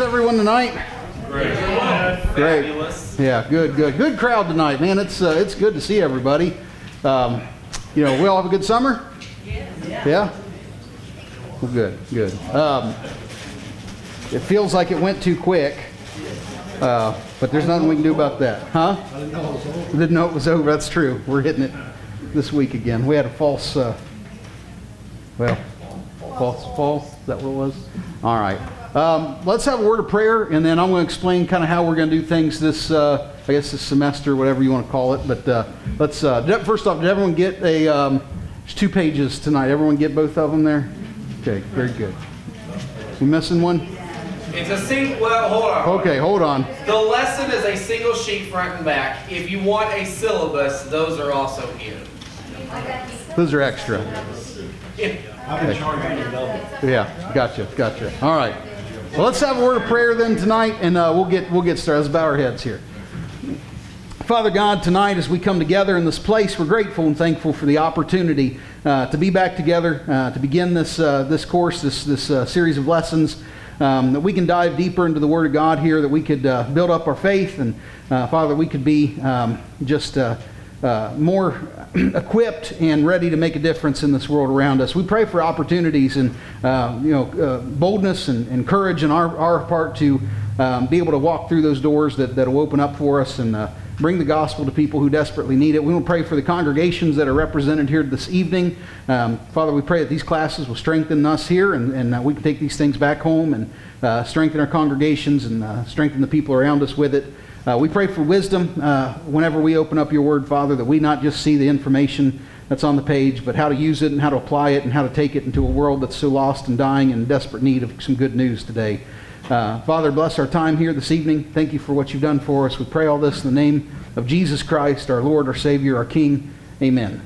How's everyone tonight? Great. Great. Fabulous. Yeah, good, good, good crowd tonight, man. It's uh, it's good to see everybody. Um, you know, we all have a good summer. Yeah. Well, good, good. Um, it feels like it went too quick, uh, but there's nothing we can do about that, huh? I didn't know it was over. That's true. We're hitting it this week again. We had a false, uh, well, false fall. Is that what it was? All right. Um, let's have a word of prayer, and then I'm going to explain kind of how we're going to do things this, uh, I guess, this semester, whatever you want to call it. But uh, let's uh, first off, did everyone get a? Um, there's two pages tonight. Everyone get both of them there? Okay, very good. We missing one? It's a single. Well, hold on. Okay, hold on. The lesson is a single sheet front and back. If you want a syllabus, those are also here. Those are extra. If- Yeah, gotcha, gotcha. All right. Well, let's have a word of prayer then tonight, and uh, we'll get we'll get started. Let's bow our heads here. Father God, tonight as we come together in this place, we're grateful and thankful for the opportunity uh, to be back together, uh, to begin this uh, this course, this this uh, series of lessons. Um, that we can dive deeper into the Word of God here, that we could uh, build up our faith, and Father, we could be um, just uh, more equipped and ready to make a difference in this world around us. We pray for opportunities and uh, you know uh, boldness and, and courage on our, our part to um, be able to walk through those doors that that will open up for us and uh, bring the gospel to people who desperately need it. We want to pray for the congregations that are represented here this evening. Um, Father, we pray that these classes will strengthen us here and, and uh, we can take these things back home and uh, strengthen our congregations and strengthen the people around us with it. Uh, we pray for wisdom uh, whenever we open up your word, Father, that we not just see the information that's on the page, but how to use it and how to apply it and how to take it into a world that's so lost and dying and in desperate need of some good news today. Uh, Father, bless our time here this evening. Thank you for what you've done for us. We pray all this in the name of Jesus Christ, our Lord, our Savior, our King. Amen.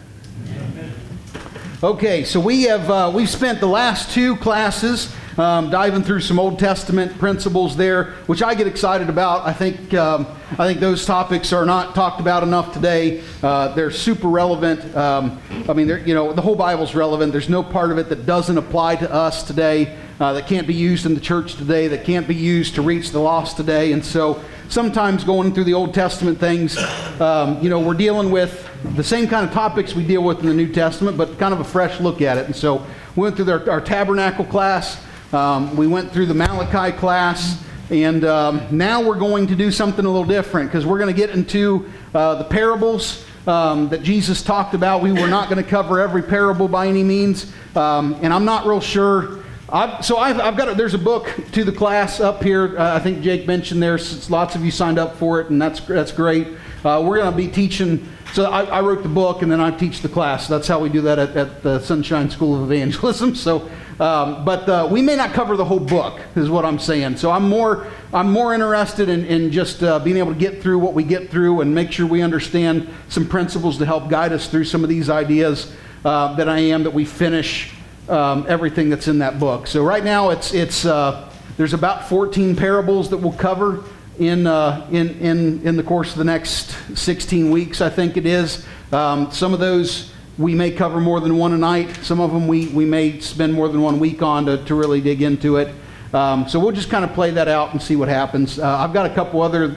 Okay, so we have uh, we've spent the last two classes um, diving through some Old Testament principles there, which I get excited about. I think um, I think those topics are not talked about enough today. Uh, they're super relevant. Um, I mean, you know, the whole Bible's relevant. There's no part of it that doesn't apply to us today. Uh, that can't be used in the church today. That can't be used to reach the lost today. And so sometimes going through the Old Testament things, um, you know, we're dealing with the same kind of topics we deal with in the New Testament, but kind of a fresh look at it. And so we went through our, our tabernacle class, um, we went through the Malachi class, and um, now we're going to do something a little different because we're going to get into uh, the parables. Um, that Jesus talked about. We were not going to cover every parable by any means, um, and I'm not real sure I've, so I've, I've got a, there's a book to the class up here. Uh, I think Jake mentioned there's lots of you signed up for it, and that's that's great. Uh, we're going to be teaching. So I, I, wrote the book, and then I teach the class. That's how we do that at, at the Sunshine School of Evangelism. So, um, but uh, we may not cover the whole book, is what I'm saying. So I'm more I'm more interested in, in just uh, being able to get through what we get through and make sure we understand some principles to help guide us through some of these ideas uh, that I am that we finish um, everything that's in that book. So right now it's it's uh, there's about 14 parables that we'll cover in uh, in in in the course of the next 16 weeks. I think it is. Um, some of those we may cover more than one a night. Some of them we we may spend more than one week on to to really dig into it. Um, so we'll just kind of play that out and see what happens. Uh, I've got a couple other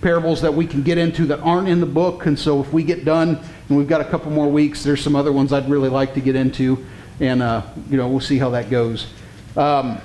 parables that we can get into that aren't in the book, and so if we get done and we've got a couple more weeks, there's some other ones I'd really like to get into and uh, you know we'll see how that goes. Um,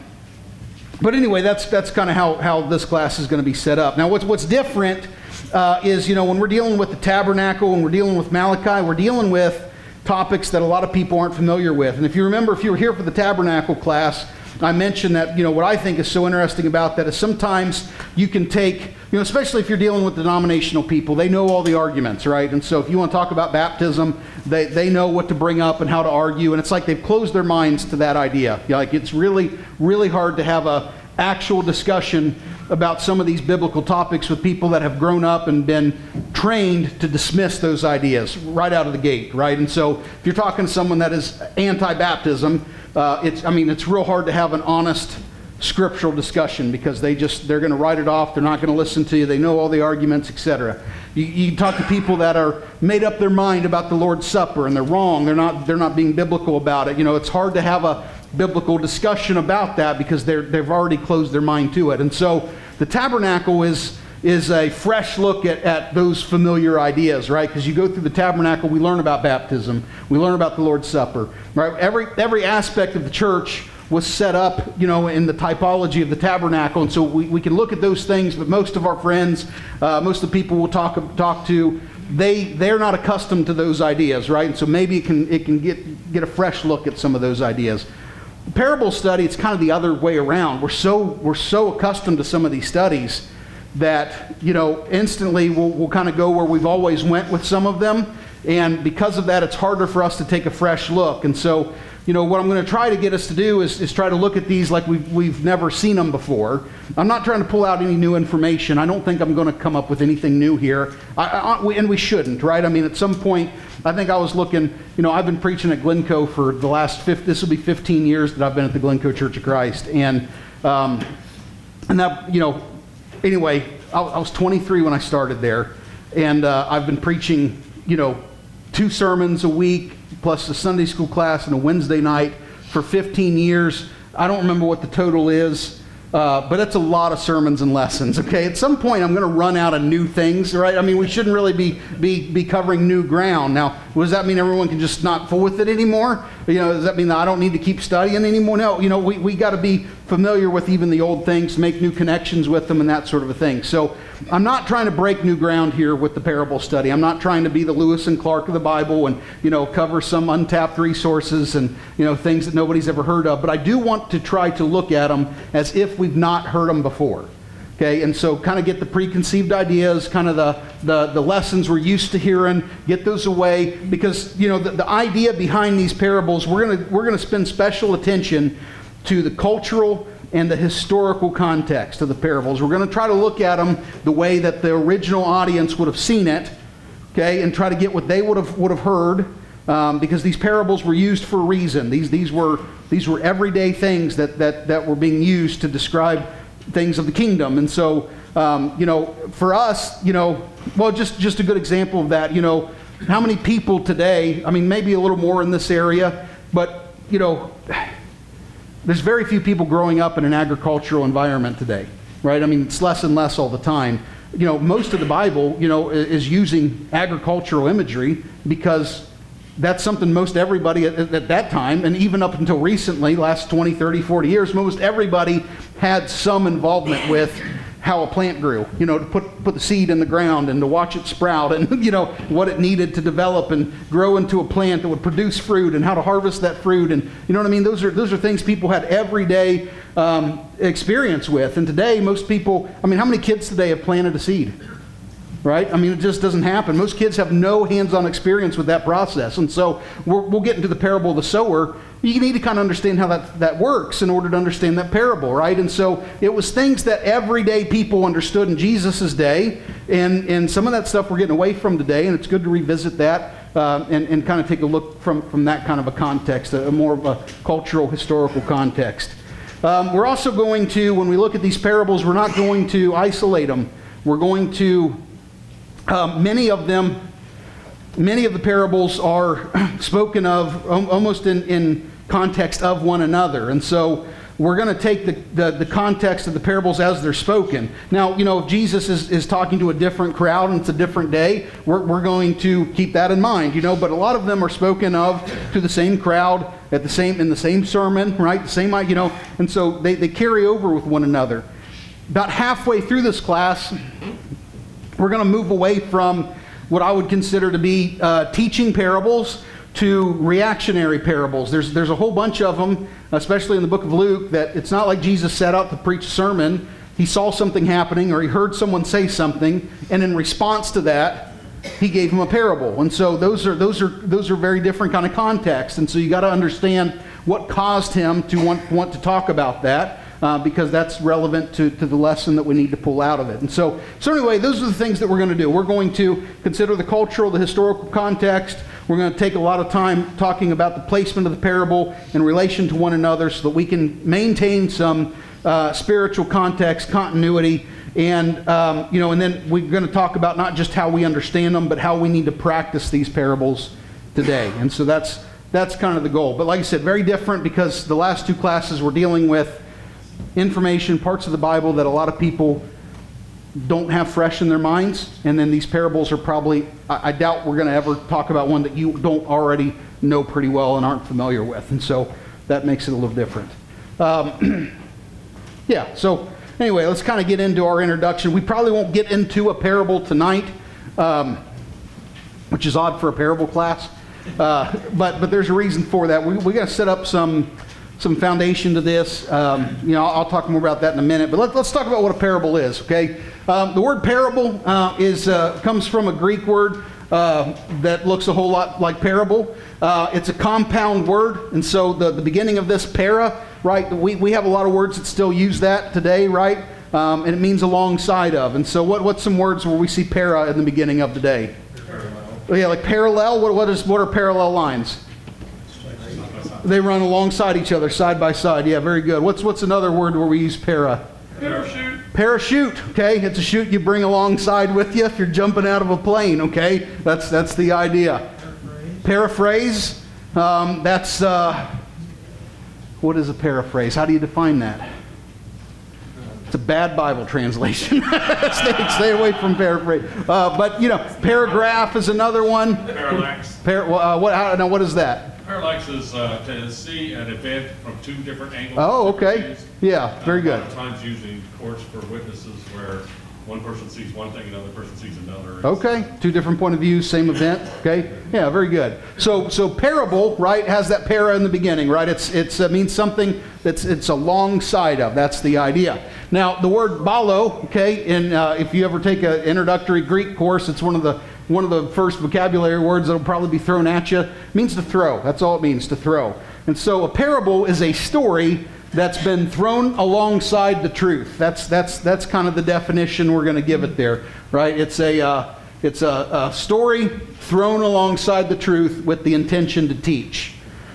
but anyway, that's that's kind of how, how this class is going to be set up. Now, what's what's different uh, is you know when we're dealing with the tabernacle and we're dealing with Malachi, we're dealing with topics that a lot of people aren't familiar with. And if you remember, if you were here for the tabernacle class, I mentioned that you know what I think is so interesting about that is sometimes you can take you know especially if you're dealing with denominational people, they know all the arguments, right? And so if you want to talk about baptism, they they know what to bring up and how to argue, and it's like they've closed their minds to that idea. Like it's really really hard to have a actual discussion about some of these biblical topics with people that have grown up and been trained to dismiss those ideas right out of the gate, right? And so if you're talking to someone that is anti-baptism, uh, it's I mean it's real hard to have an honest scriptural discussion because they just they're going to write it off they're not going to listen to you they know all the arguments etc you, you talk to people that are made up their mind about the lord's supper and they're wrong they're not they're not being biblical about it you know it's hard to have a biblical discussion about that because they're, they've already closed their mind to it. And so the tabernacle is, is a fresh look at, at those familiar ideas, right? Because you go through the tabernacle, we learn about baptism, we learn about the Lord's Supper, right? Every, every aspect of the church was set up, you know, in the typology of the tabernacle. And so we, we can look at those things, but most of our friends, uh, most of the people we'll talk, talk to, they, they're not accustomed to those ideas, right? And so maybe it can, it can get, get a fresh look at some of those ideas. Parable study, it's kind of the other way around. We're so, we're so accustomed to some of these studies that, you know, instantly we'll, we'll kind of go where we've always went with some of them. And because of that, it's harder for us to take a fresh look. And so you know, what I'm going to try to get us to do is, is try to look at these like we've, we've never seen them before. I'm not trying to pull out any new information. I don't think I'm going to come up with anything new here. I, I, and we shouldn't, right? I mean, at some point, I think I was looking, you know, I've been preaching at Glencoe for the last, fifth, this will be 15 years that I've been at the Glencoe Church of Christ. And, um, and that, you know, anyway, I, I, was 23 when I started there. And uh, I've been preaching, you know, two sermons a week, plus a Sunday school class and a Wednesday night for 15 years. I don't remember what the total is, uh, but it's a lot of sermons and lessons, okay? At some point, I'm going to run out of new things, right? I mean, we shouldn't really be, be, be covering new ground. Now, does that mean everyone can just not fool with it anymore? You know, does that mean that I don't need to keep studying anymore? No, you know, we, we got to be familiar with even the old things, make new connections with them, and that sort of a thing. So I'm not trying to break new ground here with the parable study. I'm not trying to be the Lewis and Clark of the Bible and, you know, cover some untapped resources and, you know, things that nobody's ever heard of. But I do want to try to look at them as if we've not heard them before. Okay, and so kind of get the preconceived ideas, kind of the, the, the, lessons we're used to hearing, get those away. Because, you know, the, the idea behind these parables, we're going to we're going to spend special attention to the cultural and the historical context of the parables. We're going to try to look at them the way that the original audience would have seen it, okay, and try to get what they would have, would have heard. Um, because these parables were used for a reason. These, these, were, these were everyday things that, that, that were being used to describe things of the kingdom. And so, um, you know, for us, you know, well, just, just a good example of that, you know, how many people today, I mean, maybe a little more in this area, but, you know, there's very few people growing up in an agricultural environment today, right? I mean, it's less and less all the time. You know, most of the Bible, you know, is using agricultural imagery because that's something most everybody at, at, that time, and even up until recently, last 20, 30, 40 years, most everybody had some involvement with how a plant grew, you know, to put, put the seed in the ground and to watch it sprout and, you know, what it needed to develop and grow into a plant that would produce fruit and how to harvest that fruit. And, you know what I mean? Those are, those are things people had everyday um, experience with. And today, most people, I mean, how many kids today have planted a seed? Right? I mean, it just doesn't happen. Most kids have no hands on experience with that process. And so we will get into the parable of the sower. You need to kind of understand how that, that works in order to understand that parable, right? And so it was things that everyday people understood in Jesus' day. And, and some of that stuff we're getting away from today, and it's good to revisit that. Uh, and, and kind of take a look from, from that kind of a context, a, a more of a cultural, historical context. Um, we're also going to, when we look at these parables, we're not going to isolate them. We're going to um, many of them, many of the parables are spoken of almost in, in context of one another. And so we're going to take the, the, the, context of the parables as they're spoken. Now, you know, if Jesus is, is talking to a different crowd and it's a different day, we're, we're going to keep that in mind, you know, but a lot of them are spoken of to the same crowd at the same, in the same sermon, right? The same, you know, and so they, they carry over with one another. About halfway through this class, we're going to move away from what I would consider to be uh, teaching parables to reactionary parables. There's, there's a whole bunch of them, especially in the book of Luke, that it's not like Jesus set out to preach a sermon. He saw something happening or he heard someone say something, and in response to that, he gave him a parable. And so those are, those are, those are very different kind of contexts. And so you got to understand what caused him to want, want to talk about that uh, because that's relevant to, to the lesson that we need to pull out of it. And so, so anyway, those are the things that we're going to do. We're going to consider the cultural, the historical context. We're going to take a lot of time talking about the placement of the parable in relation to one another so that we can maintain some uh, spiritual context, continuity, and um, you know, and then we're going to talk about not just how we understand them, but how we need to practice these parables today. And so that's that's kind of the goal. But like I said, very different because the last two classes we're dealing with information, parts of the Bible that a lot of people don't have fresh in their minds. And then these parables are probably, I, I doubt we're going to ever talk about one that you don't already know pretty well and aren't familiar with. And so that makes it a little different. Um, yeah, so anyway, let's kind of get into our introduction. We probably won't get into a parable tonight, um, which is odd for a parable class. Uh, but, but there's a reason for that. We, we got to set up some, some foundation to this. Um, you know, I'll, talk more about that in a minute. But let, us talk about what a parable is, okay? Um, the word parable uh, is, uh, comes from a Greek word uh, that looks a whole lot like parable. Uh, it's a compound word, and so the, the beginning of this para, right, we, we have a lot of words that still use that today, right? Um, and it means alongside of. And so what, what's some words where we see para in the beginning of the day? Oh, yeah, like parallel. What, what, is, what are parallel lines? They run alongside each other, side by side. Yeah, very good. What's, what's another word where we use para? Parachute. Parachute, okay? It's a chute you bring alongside with you if you're jumping out of a plane, okay? That's, that's the idea. Paraphrase, um, that's, uh, what is a paraphrase? How do you define that? It's a bad Bible translation. stay, stay, away from paraphrase. Uh, but you know, paragraph is another one. Parallax. Par, uh, what? How, now, what is that? Parallax is uh, to see an event from two different angles. Oh, okay. Yeah, very good. Times using courts for witnesses where one person sees one thing, and another person sees another. Okay, two different point of views, same event. Okay, yeah, very good. So, so parable, right, has that para in the beginning, right? It's it's uh, means something that's it's alongside of. That's the idea. Now, the word balo, okay, and uh, if you ever take an introductory Greek course, it's one of the one of the first vocabulary words that'll probably be thrown at you. It means to throw. That's all it means to throw. And so, a parable is a story that's been thrown alongside the truth. That's, that's, that's kind of the definition we're going to give it there, right? It's a, uh, it's a, a, story thrown alongside the truth with the intention to teach.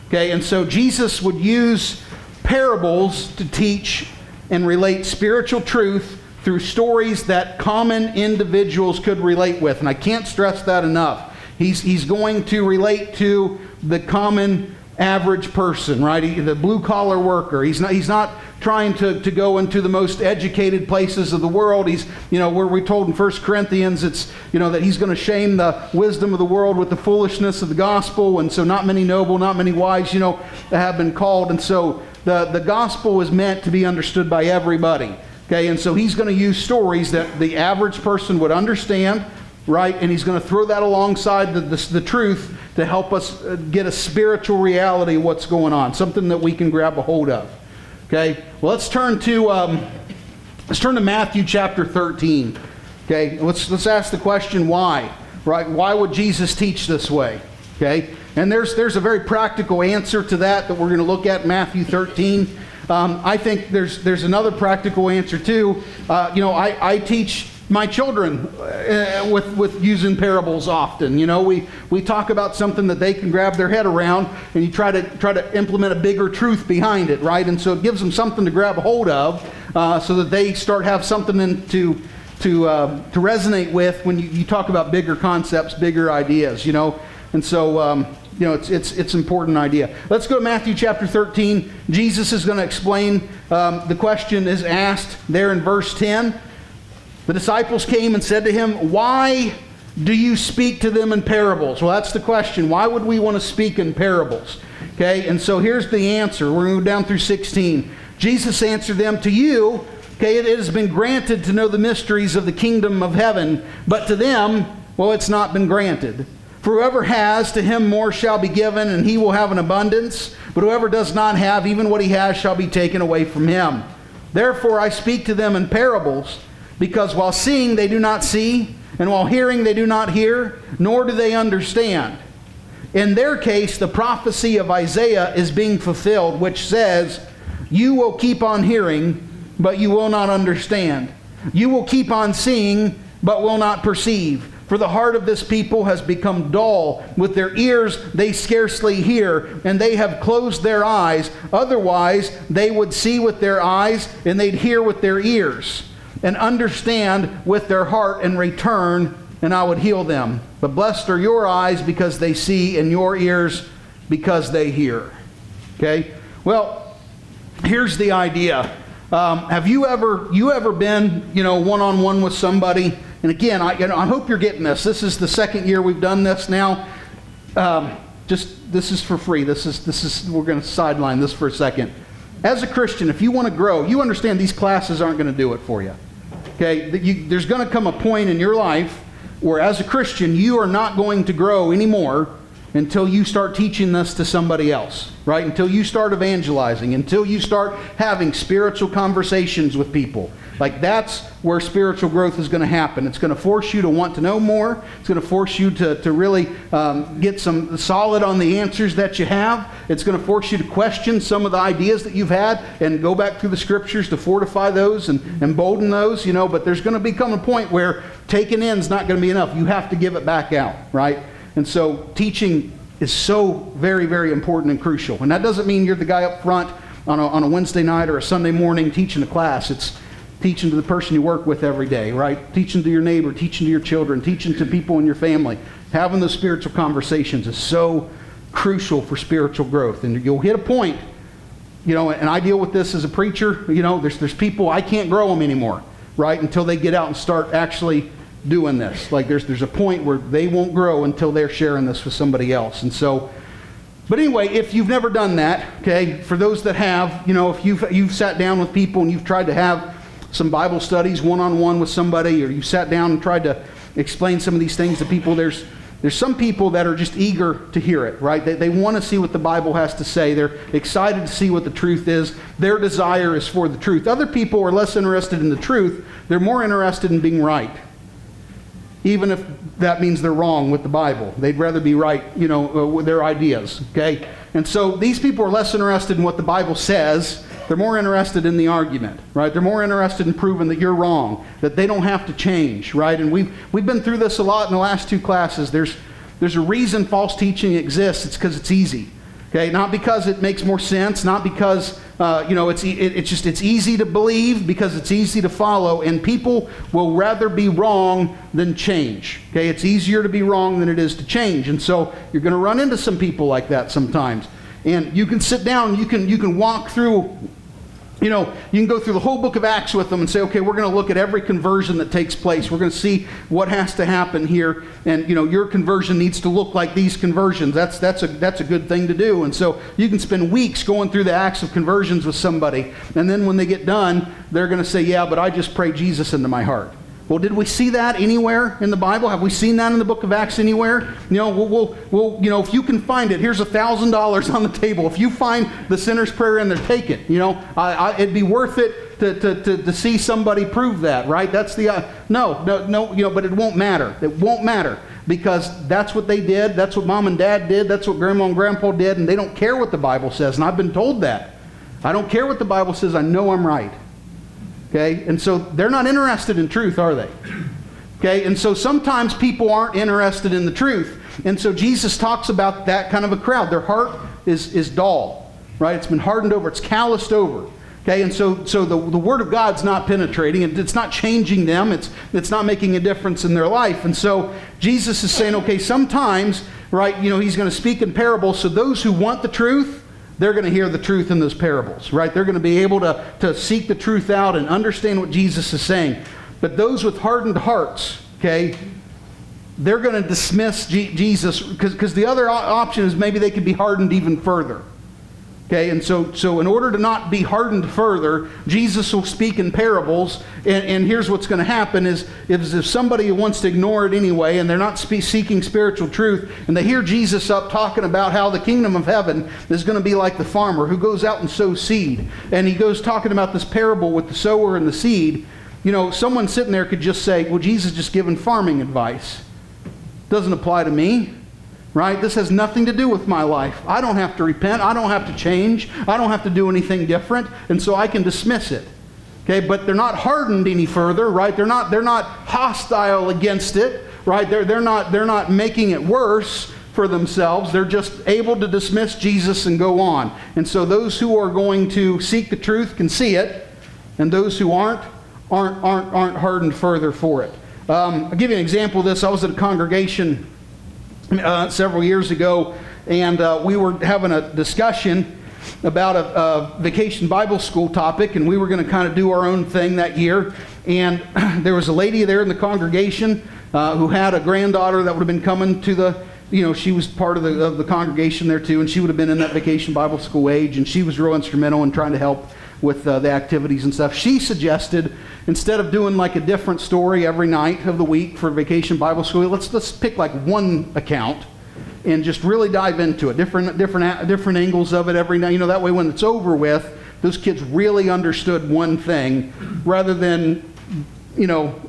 Okay, and so Jesus would use parables to teach and relate spiritual truth through stories that common individuals could relate with. And I can't stress that enough. He's, he's going to relate to the common average person, right? He, the blue collar worker. He's not, he's not trying to, to go into the most educated places of the world. He's, you know, where we're told in 1 Corinthians, it's, you know, that he's going to shame the wisdom of the world with the foolishness of the gospel. And so not many noble, not many wise, you know, have been called. And so the, the gospel is meant to be understood by everybody. Okay, and so he's going to use stories that the average person would understand right? And he's going to throw that alongside the, the, the, truth to help us uh, get a spiritual reality of what's going on, something that we can grab a hold of. Okay, well, let's turn to um, let's turn to Matthew chapter 13. Okay, let's let's ask the question why, right? Why would Jesus teach this way? Okay, and there's there's a very practical answer to that that we're going to look at Matthew 13. Um, I think there's there's another practical answer too. Uh, you know, I, I teach my children uh, with, with using parables often. You know, we, we talk about something that they can grab their head around and you try to, try to implement a bigger truth behind it, right? And so it gives them something to grab hold of uh, so that they start have something in, to, to, uh, to resonate with when you, you talk about bigger concepts, bigger ideas, you know? And so, um, you know, it's, it's, it's an important idea. Let's go to Matthew chapter 13. Jesus is going to explain. Um, the question is asked there in verse 10. The disciples came and said to him, Why do you speak to them in parables? Well, that's the question. Why would we want to speak in parables? Okay, and so here's the answer. We're going to go down through 16. Jesus answered them, To you, okay, it has been granted to know the mysteries of the kingdom of heaven, but to them, well, it's not been granted. For whoever has, to him more shall be given, and he will have an abundance. But whoever does not have, even what he has shall be taken away from him. Therefore, I speak to them in parables because while seeing they do not see, and while hearing they do not hear, nor do they understand. In their case, the prophecy of Isaiah is being fulfilled, which says, You will keep on hearing, but you will not understand. You will keep on seeing, but will not perceive. For the heart of this people has become dull. With their ears they scarcely hear, and they have closed their eyes. Otherwise, they would see with their eyes, and they'd hear with their ears and understand with their heart and return, and I would heal them. But blessed are your eyes because they see, and your ears because they hear. Okay? Well, here's the idea. Um, have you ever you ever been you know one on one with somebody? And again, I you know I hope you're getting this. This is the second year we've done this now. Um, just this is for free. This is this is we're going to sideline this for a second. As a Christian, if you want to grow, you understand these classes aren't going to do it for you. Okay, you, there's going to come a point in your life where, as a Christian, you are not going to grow anymore until you start teaching this to somebody else, right? Until you start evangelizing, until you start having spiritual conversations with people. Like that's where spiritual growth is going to happen. It's going to force you to want to know more. It's going to force you to, to really um, get some solid on the answers that you have. It's going to force you to question some of the ideas that you've had and go back through the scriptures to fortify those and embolden those, you know. But there's going to become a point where taking in is not going to be enough. You have to give it back out, right? And so teaching is so very, very important and crucial. And that doesn't mean you're the guy up front on a, on a Wednesday night or a Sunday morning teaching a class. It's teaching to the person you work with every day, right? Teaching to your neighbor, teaching to your children, teaching to people in your family. Having those spiritual conversations is so crucial for spiritual growth. And you'll hit a point, you know, and I deal with this as a preacher, you know, there's, there's people, I can't grow them anymore, right? Until they get out and start actually doing this. Like there's, there's a point where they won't grow until they're sharing this with somebody else. And so, but anyway, if you've never done that, okay, for those that have, you know, if you've, you've sat down with people and you've tried to have some Bible studies one on one with somebody, or you sat down and tried to explain some of these things to people, there's, there's some people that are just eager to hear it, right? They, they want to see what the Bible has to say. They're excited to see what the truth is. Their desire is for the truth. Other people are less interested in the truth, they're more interested in being right. Even if that means they're wrong with the Bible. They'd rather be right, you know, uh, with their ideas, okay? And so these people are less interested in what the Bible says they're more interested in the argument, right? They're more interested in proving that you're wrong, that they don't have to change, right? And we've, we've been through this a lot in the last two classes. There's, there's a reason false teaching exists. It's because it's easy, okay? Not because it makes more sense, not because, uh, you know, it's, it, it's just, it's easy to believe because it's easy to follow, and people will rather be wrong than change, okay? It's easier to be wrong than it is to change. And so you're going to run into some people like that sometimes. And you can sit down, you can, you can walk through you know, you can go through the whole book of Acts with them and say, okay, we're going to look at every conversion that takes place. We're going to see what has to happen here. And, you know, your conversion needs to look like these conversions. That's, that's, a, that's a good thing to do. And so you can spend weeks going through the acts of conversions with somebody. And then when they get done, they're going to say, yeah, but I just pray Jesus into my heart. Well, did we see that anywhere in the Bible? Have we seen that in the book of Acts anywhere? You know, we'll, we'll, we'll you know, if you can find it, here's a thousand dollars on the table. If you find the sinner's prayer in there, take it. You know, I, I, it'd be worth it to, to, to, to, see somebody prove that, right? That's the uh, no, no, no. You know, but it won't matter. It won't matter because that's what they did. That's what mom and dad did. That's what grandma and grandpa did, and they don't care what the Bible says. And I've been told that. I don't care what the Bible says. I know I'm right. Okay? And so they're not interested in truth, are they? Okay? And so sometimes people aren't interested in the truth. And so Jesus talks about that kind of a crowd. Their heart is, is dull, right? It's been hardened over, it's calloused over. Okay, and so, so the, the Word of God's not penetrating, and it's not changing them, it's, it's not making a difference in their life. And so Jesus is saying, okay, sometimes, right, you know, he's going to speak in parables, so those who want the truth, they're going to hear the truth in those parables, right? They're going to be able to, to seek the truth out and understand what Jesus is saying. But those with hardened hearts, okay, they're going to dismiss G- Jesus because the other option is maybe they could be hardened even further. Okay, and so, so in order to not be hardened further, Jesus will speak in parables. And, and here's what's going to happen is, is if somebody wants to ignore it anyway and they're not spe- seeking spiritual truth and they hear Jesus up talking about how the kingdom of heaven is going to be like the farmer who goes out and sows seed. And he goes talking about this parable with the sower and the seed. You know, someone sitting there could just say, well, Jesus just giving farming advice. Doesn't apply to me right? This has nothing to do with my life. I don't have to repent. I don't have to change. I don't have to do anything different. And so I can dismiss it. Okay, but they're not hardened any further, right? They're not, they're not hostile against it, right? They're, they're, not, they're not making it worse for themselves. They're just able to dismiss Jesus and go on. And so those who are going to seek the truth can see it, and those who aren't, aren't, aren't, aren't hardened further for it. Um, I'll give you an example of this. I was at a congregation uh, several years ago, and uh, we were having a discussion about a, a vacation Bible school topic, and we were going to kind of do our own thing that year. And there was a lady there in the congregation uh, who had a granddaughter that would have been coming to the, you know, she was part of the, of the congregation there too, and she would have been in that vacation Bible school age, and she was real instrumental in trying to help with uh, the activities and stuff. She suggested instead of doing like a different story every night of the week for vacation Bible school, let's let's pick like one account and just really dive into it, different different different angles of it every night. You know that way when it's over with, those kids really understood one thing rather than you know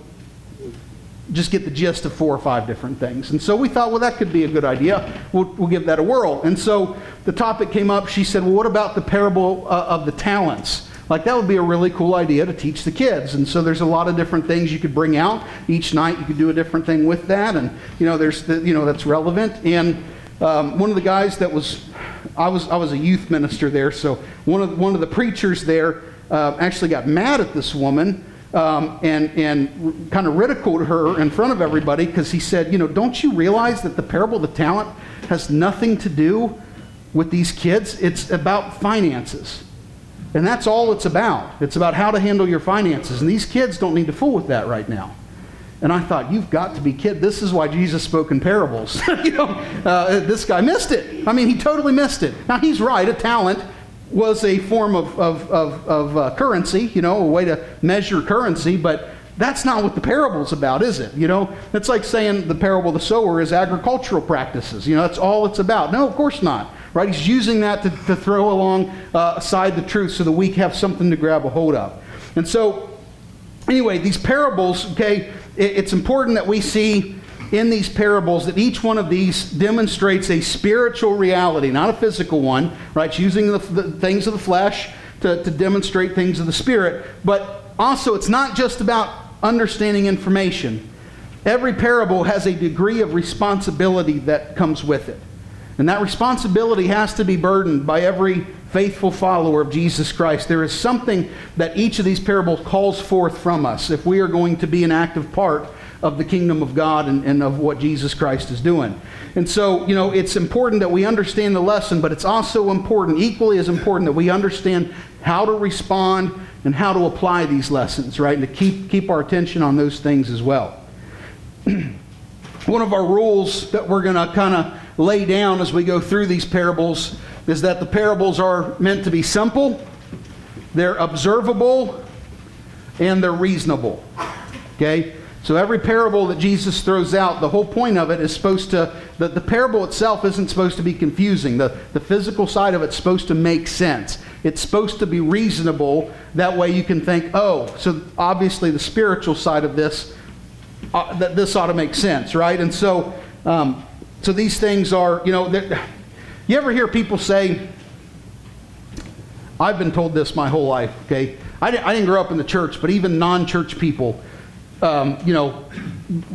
just get the gist of four or five different things. And so we thought, well, that could be a good idea. We'll, we'll give that a whirl. And so the topic came up. She said, well, what about the parable uh, of the talents? Like, that would be a really cool idea to teach the kids. And so there's a lot of different things you could bring out. Each night you could do a different thing with that. And, you know, there's, the, you know, that's relevant. And um, one of the guys that was, I was, I was a youth minister there. So one of, one of the preachers there uh, actually got mad at this woman um, and, and kind of ridiculed her in front of everybody because he said, You know, don't you realize that the parable of the talent has nothing to do with these kids? It's about finances. And that's all it's about. It's about how to handle your finances. And these kids don't need to fool with that right now. And I thought, you've got to be kidding. This is why Jesus spoke in parables. you know, uh, this guy missed it. I mean, he totally missed it. Now, he's right. A talent was a form of, of, of, of uh, currency, you know, a way to measure currency, but that's not what the parable's about, is it? You know, it's like saying the parable of the sower is agricultural practices. You know, that's all it's about. No, of course not. Right? He's using that to, to throw along uh, aside the truth so the weak have something to grab a hold of. And so, anyway, these parables, okay, it, it's important that we see in these parables that each one of these demonstrates a spiritual reality, not a physical one, right? It's using the, the things of the flesh to, to demonstrate things of the spirit. But also, it's not just about understanding information. Every parable has a degree of responsibility that comes with it. And that responsibility has to be burdened by every faithful follower of Jesus Christ. There is something that each of these parables calls forth from us if we are going to be an active part of the kingdom of God and, and of what Jesus Christ is doing. And so, you know, it's important that we understand the lesson, but it's also important, equally as important, that we understand how to respond and how to apply these lessons, right? And to keep, keep our attention on those things as well. One of our rules that we're going to kind of lay down as we go through these parables is that the parables are meant to be simple, they're observable, and they're reasonable. Okay? So every parable that Jesus throws out, the whole point of it is supposed to, the, the parable itself isn't supposed to be confusing. The, the physical side of it's supposed to make sense. It's supposed to be reasonable. That way you can think, oh, so obviously the spiritual side of this, uh, that this ought to make sense, right? And so, um, so these things are, you know, you ever hear people say, I've been told this my whole life, okay? I didn't, I didn't grow up in the church, but even non church people, um, you know,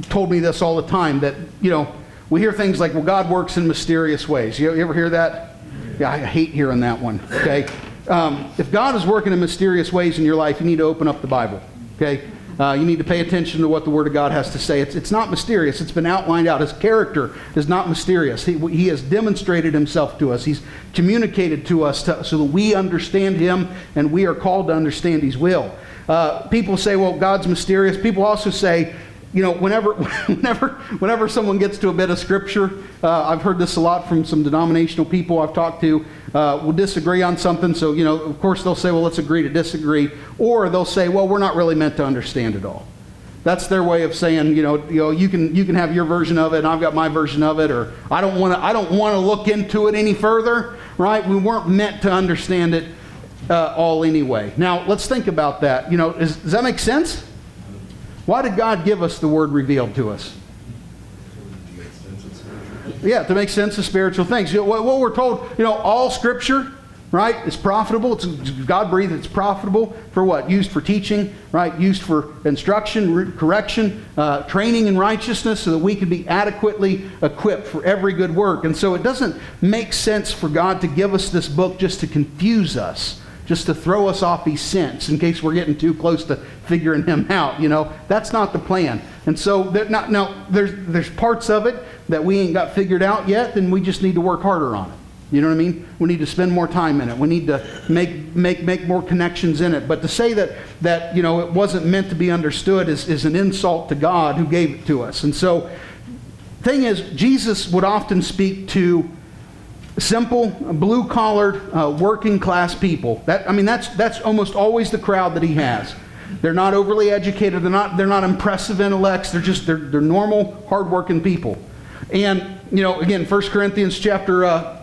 told me this all the time that, you know, we hear things like, well, God works in mysterious ways. You, ever hear that? Yeah, I hate hearing that one, okay? Um, if God is working in mysterious ways in your life, you need to open up the Bible, okay? Uh, you need to pay attention to what the Word of God has to say. It's, it's not mysterious. It's been outlined out. His character is not mysterious. He, he has demonstrated himself to us. He's communicated to us to, so that we understand him and we are called to understand his will. Uh, people say, well, God's mysterious. People also say, you know, whenever, whenever, whenever someone gets to a bit of scripture, uh, I've heard this a lot from some denominational people I've talked to, uh, will disagree on something. So, you know, of course they'll say, well, let's agree to disagree. Or they'll say, well, we're not really meant to understand it all. That's their way of saying, you know, you know, you can you can have your version of it, and I've got my version of it, or I don't want to I don't want to look into it any further, right? We weren't meant to understand it uh, all anyway. Now, let's think about that. You know, is, does that make sense? Why did God give us the word revealed to us? Yeah, to make sense of spiritual things. You know, what, what we're told, you know, all scripture, right, is profitable. It's God breathed. It's profitable for what? Used for teaching, right? Used for instruction, correction, uh, training in righteousness, so that we can be adequately equipped for every good work. And so it doesn't make sense for God to give us this book just to confuse us just to throw us off his scents in case we're getting too close to figuring him out. You know, that's not the plan. And so, there- now, there's, there's parts of it that we ain't got figured out yet, then we just need to work harder on it. You know what I mean? We need to spend more time in it. We need to make, make, make more connections in it. But to say that, that you know, it wasn't meant to be understood is, is an insult to God who gave it to us. And so, thing is, Jesus would often speak to simple, blue collared, uh, working class people. That, I mean, that's, that's almost always the crowd that he has. They're not overly educated, they're not, they're not impressive intellects, they're just, they're, they're normal, hardworking people. And, you know, again, 1 Corinthians chapter, uh,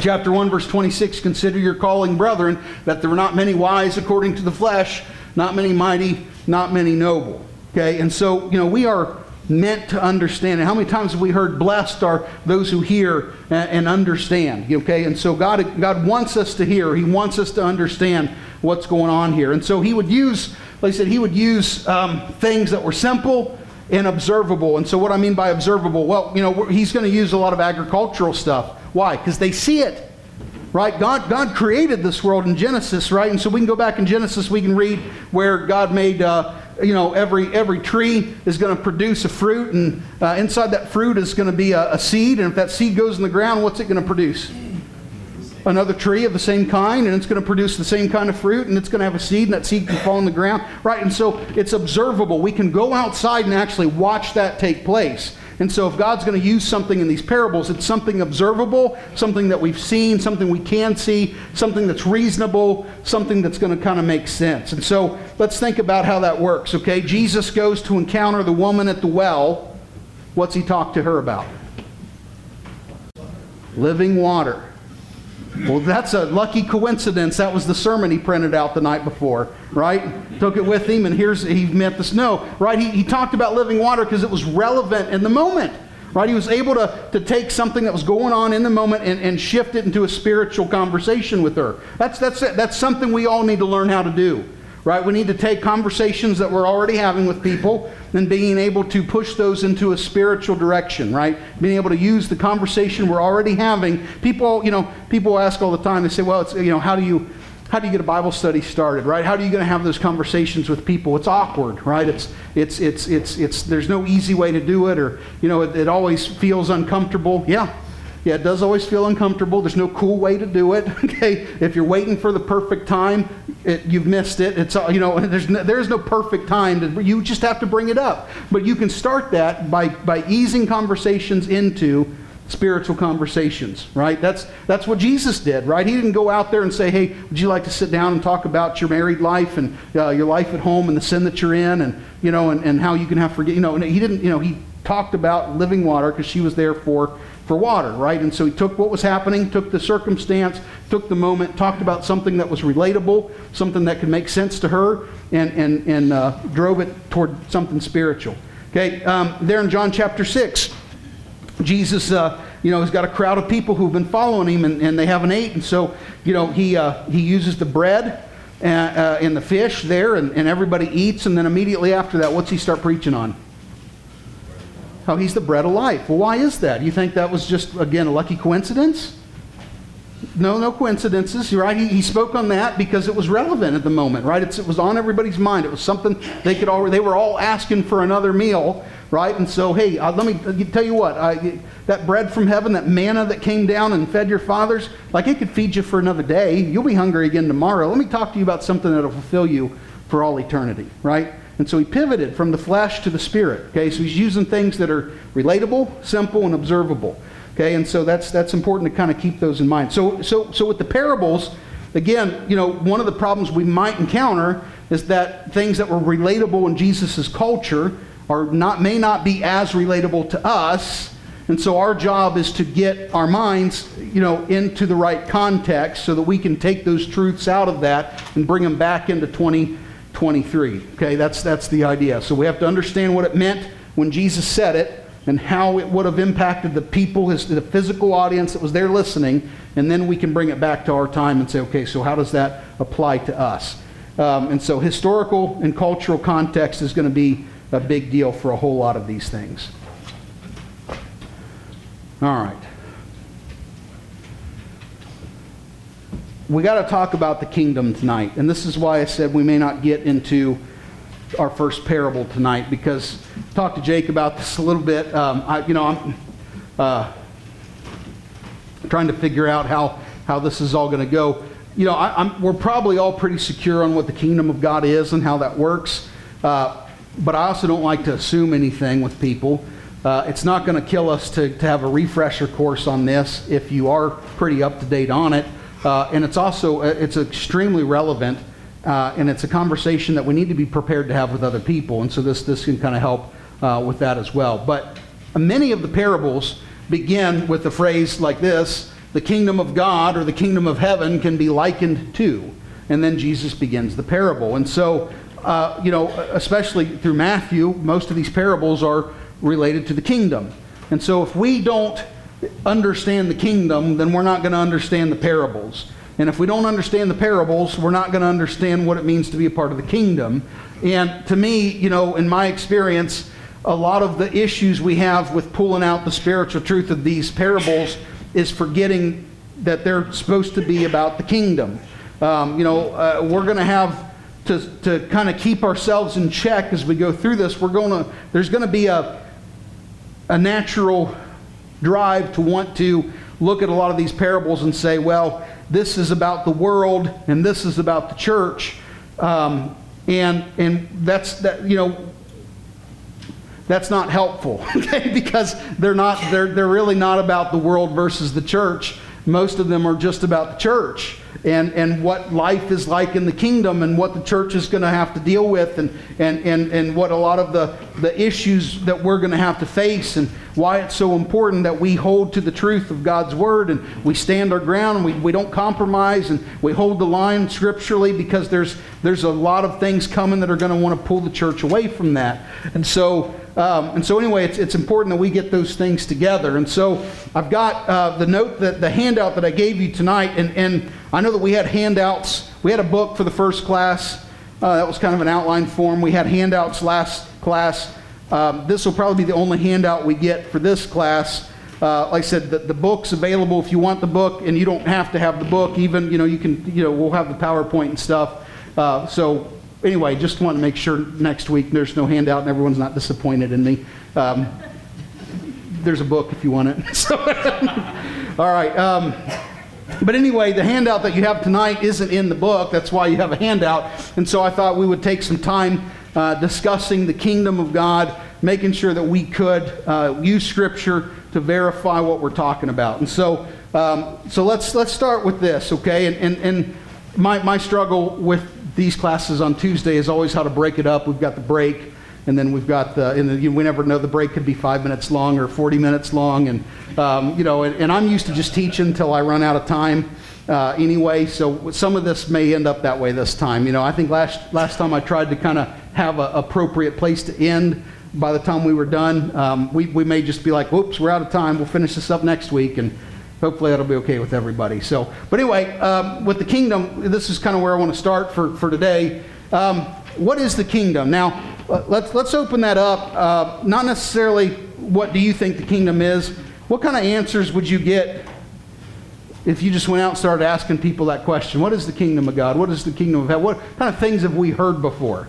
chapter 1, verse 26 Consider your calling, brethren, that there were not many wise according to the flesh, not many mighty, not many noble. Okay, and so, you know, we are meant to understand. And how many times have we heard, blessed are those who hear and, and understand? Okay, and so God, God wants us to hear, He wants us to understand what's going on here. And so He would use, like I said, He would use um, things that were simple and observable. And so, what I mean by observable, well, you know, He's going to use a lot of agricultural stuff. Why? Because they see it right god god created this world in genesis right and so we can go back in genesis we can read where god made uh, you know every every tree is going to produce a fruit and uh, inside that fruit is going to be a, a seed and if that seed goes in the ground what's it going to produce? Another tree of the same kind and it's going to produce the same kind of fruit and it's going to have a seed and that seed can fall in the ground. Right and so it's observable. We can go outside and actually watch that take place and so if god's going to use something in these parables it's something observable something that we've seen something we can see something that's reasonable something that's going to kind of make sense. And so let's think about how that works okay? Jesus goes to encounter the woman at the well. What's he talk to her about? Living water well, that's a lucky coincidence. That was the sermon he printed out the night before, right? Took it with him, and here's he met the snow, right? He, he talked about living water because it was relevant in the moment, right? He was able to, to take something that was going on in the moment and, and shift it into a spiritual conversation with her. That's, that's, it. that's something we all need to learn how to do, right? We need to take conversations that we're already having with people and being able to push those into a spiritual direction, right? Being able to use the conversation we're already having. People, you know, people ask all the time. They say, "Well, it's you know, how do you how do you get a Bible study started, right? How are you going to have those conversations with people? It's awkward, right? It's it's it's it's it's there's no easy way to do it, or you know, it, it always feels uncomfortable. Yeah, yeah, it does always feel uncomfortable. There's no cool way to do it. Okay, if you're waiting for the perfect time, it, you've missed it. It's you know, there's no, there's no perfect time. To, you just have to bring it up. But you can start that by by easing conversations into spiritual conversations, right? That's that's what Jesus did, right? He didn't go out there and say, "Hey, would you like to sit down and talk about your married life and uh, your life at home and the sin that you're in, and you know, and, and how you can have forget." You know, he didn't. You know, he talked about living water because she was there for for water, right? And so he took what was happening, took the circumstance, took the moment, talked about something that was relatable, something that could make sense to her, and, and, and uh, drove it toward something spiritual. Okay, um, there in John chapter 6, Jesus, uh, you know, he's got a crowd of people who've been following him, and, and they haven't ate. And so, you know, he, uh, he uses the bread uh, uh, and the fish there, and, and everybody eats. And then immediately after that, what's he start preaching on? How he's the bread of life. Well, why is that? You think that was just, again, a lucky coincidence? No, no coincidences, right? He, he spoke on that because it was relevant at the moment, right? It's, it was on everybody's mind. It was something they could all, they were all asking for another meal, right? And so, hey, uh, let me tell you what, I, that bread from heaven, that manna that came down and fed your fathers, like it could feed you for another day. You'll be hungry again tomorrow. Let me talk to you about something that'll fulfill you for all eternity, right? And so he pivoted from the flesh to the spirit. Okay, so he's using things that are relatable, simple, and observable. Okay, and so that's that's important to kind of keep those in mind. So so so with the parables, again, you know, one of the problems we might encounter is that things that were relatable in Jesus' culture are not may not be as relatable to us. And so our job is to get our minds, you know, into the right context so that we can take those truths out of that and bring them back into 20 23. Okay, that's, that's the idea. So we have to understand what it meant when Jesus said it and how it would have impacted the people, his, the physical audience that was there listening, and then we can bring it back to our time and say, okay, so how does that apply to us? Um, and so historical and cultural context is going to be a big deal for a whole lot of these things. All right. We got to talk about the kingdom tonight. And this is why I said we may not get into our first parable tonight because talked to Jake about this a little bit. Um, I, you know, I'm uh, trying to figure out how, how this is all going to go. You know, I, I'm, we're probably all pretty secure on what the kingdom of God is and how that works. Uh, but I also don't like to assume anything with people. Uh, it's not going to kill us to, to have a refresher course on this if you are pretty up to date on it. Uh, and it's also uh, it's extremely relevant, uh, and it's a conversation that we need to be prepared to have with other people. And so this this can kind of help uh, with that as well. But many of the parables begin with the phrase like this: "The kingdom of God or the kingdom of heaven can be likened to," and then Jesus begins the parable. And so, uh, you know, especially through Matthew, most of these parables are related to the kingdom. And so, if we don't understand the kingdom, then we're not going to understand the parables. And if we don't understand the parables, we're not going to understand what it means to be a part of the kingdom. And to me, you know, in my experience, a lot of the issues we have with pulling out the spiritual truth of these parables is forgetting that they're supposed to be about the kingdom. Um, you know, uh, we're going to have to, to kind of keep ourselves in check as we go through this. We're going to, there's going to be a, a natural drive to want to look at a lot of these parables and say, well, this is about the world and this is about the church. Um, and, and that's, that, you know, that's not helpful, okay? Because they're not, they're, they're really not about the world versus the church. Most of them are just about the church and, and what life is like in the kingdom and what the church is going to have to deal with and, and, and, and what a lot of the, the issues that we're going to have to face and why it's so important that we hold to the truth of God's word and we stand our ground and we, we don't compromise and we hold the line scripturally because there's, there's a lot of things coming that are going to want to pull the church away from that. And so, um, and so anyway, it's, it's important that we get those things together. And so I've got uh, the note that the handout that I gave you tonight, and, and I know that we had handouts. We had a book for the first class. Uh, that was kind of an outline form. We had handouts last class. Um, this will probably be the only handout we get for this class. Uh, like I said, the, the book's available if you want the book, and you don't have to have the book. Even, you know, you can, you know, we'll have the PowerPoint and stuff. Uh, so anyway, just want to make sure next week there's no handout and everyone's not disappointed in me. Um, there's a book if you want it. So, all right. Um, but anyway, the handout that you have tonight isn't in the book. That's why you have a handout. And so I thought we would take some time uh, discussing the kingdom of God, making sure that we could uh, use Scripture to verify what we're talking about. And so, um, so let's let's start with this, okay? And and, and my my struggle with these classes on Tuesday is always how to break it up. We've got the break, and then we've got the, and the, we never know the break could be five minutes long or 40 minutes long, and um, you know, and, and, I'm used to just teaching until I run out of time. Uh, anyway, so some of this may end up that way this time. You know, I think last last time I tried to kind of have an appropriate place to end. By the time we were done, um, we, we may just be like, whoops, we're out of time. We'll finish this up next week. And hopefully that'll be okay with everybody. So, but anyway, um, with the kingdom, this is kind of where I want to start for, for today. Um, what is the kingdom? Now, let's, let's open that up. Uh, not necessarily what do you think the kingdom is. What kind of answers would you get if you just went out and started asking people that question? What is the kingdom of God? What is the kingdom of heaven? What kind of things have we heard before?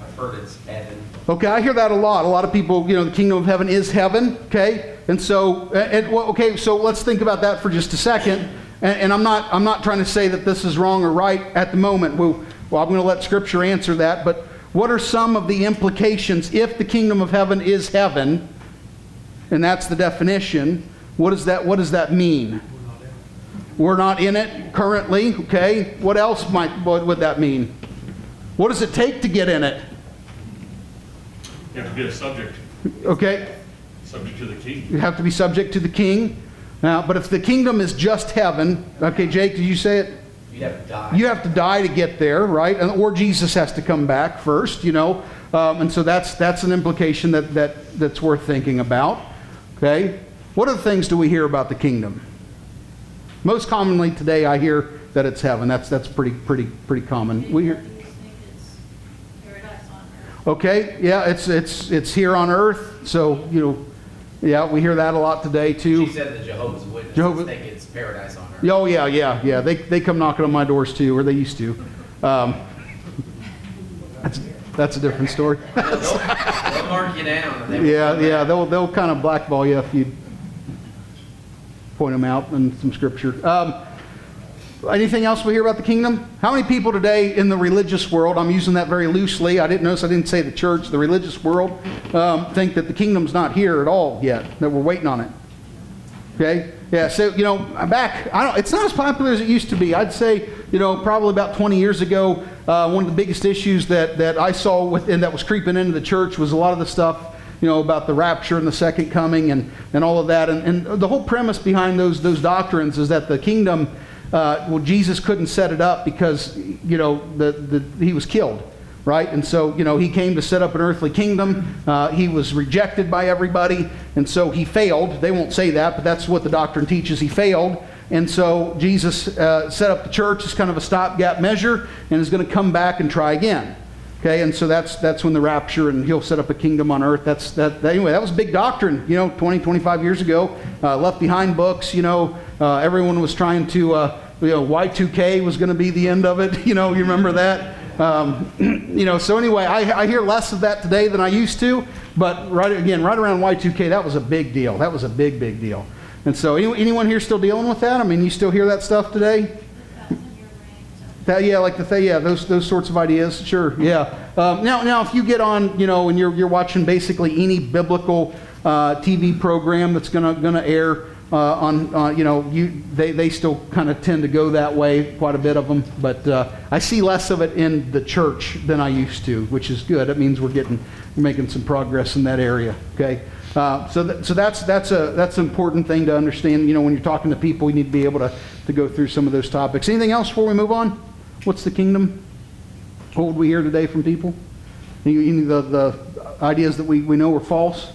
I've heard it's heaven. Okay, I hear that a lot. A lot of people, you know, the kingdom of heaven is heaven. Okay, and so, uh, and, well, okay, so let's think about that for just a second. And, and, I'm not, I'm not trying to say that this is wrong or right at the moment. Well, well, I'm going to let Scripture answer that. But what are some of the implications if the kingdom of heaven is heaven, and that's the definition? What does that, what does that mean? We're not in it currently. Okay, what else might what would that mean? What does it take to get in it? You have to be a subject, Okay, subject to the king. You have to be subject to the king. Now, but if the kingdom is just heaven, okay, Jake, did you say it? You'd have to die. You have to die to get there, right? And, or Jesus has to come back first, you know. Um, and so that's that's an implication that, that that's worth thinking about. Okay, what other things do we hear about the kingdom? Most commonly today, I hear that it's heaven. That's that's pretty pretty pretty common. We hear. Okay, yeah, it's it's it's here on earth. So you know, yeah, we hear that a lot today too. She said the Jehovah's Witnesses Jehovah- think it's paradise on earth. Oh yeah, yeah, yeah. They they come knocking on my doors too, or they used to. Um, that's that's a different story. They'll, they'll mark you down. and they will Yeah, yeah, they'll, they'll kind of blackball you if you point them out in some scripture. Um, anything else we hear about the kingdom? How many people today in the religious world, I'm using that very loosely, I didn't notice I didn't say the church, the religious world, um, think that the kingdom's not here at all yet, that we're waiting on it? Okay? Yeah, so, you know, back, I don't, it's not as popular as it used to be. I'd say, you know, probably about 20 years ago, uh, one of the biggest issues that, that I saw within, that was creeping into the church was a lot of the stuff, you know, about the rapture and the second coming and, and all of that. And, and the whole premise behind those, those doctrines is that the kingdom, uh, well, Jesus couldn't set it up because, you know, the, the, he was killed right? And so, you know, he came to set up an earthly kingdom. Uh, he was rejected by everybody, and so he failed. They won't say that, but that's what the doctrine teaches. He failed. And so Jesus uh, set up the church as kind of a stopgap measure and is going to come back and try again. Okay, and so that's that's when the rapture and he'll set up a kingdom on earth. That's that, that anyway. That was big doctrine, you know, 20, 25 years ago. Uh, left behind books, you know, uh, everyone was trying to, uh, you know, Y2K was going to be the end of it. You know, you remember that. Um, you know, so anyway, I, I hear less of that today than I used to, but right again, right around Y2K, that was a big deal. That was a big, big deal. And so, any, anyone here still dealing with that? I mean, you still hear that stuff today? That, yeah, like the th- yeah, those those sorts of ideas. Sure, yeah. Um, now, now, if you get on, you know, and you're you're watching basically any biblical uh, TV program that's gonna gonna air uh, on, uh, you know, you they they still kind of tend to go that way. Quite a bit of them, but uh, I see less of it in the church than I used to, which is good. It means we're getting we're making some progress in that area. Okay. Uh, so, th- so that's that's a that's an important thing to understand. You know, when you're talking to people, you need to be able to, to go through some of those topics. Anything else before we move on? What's the kingdom? What would we hear today from people? Any, of the, the ideas that we, we know are false?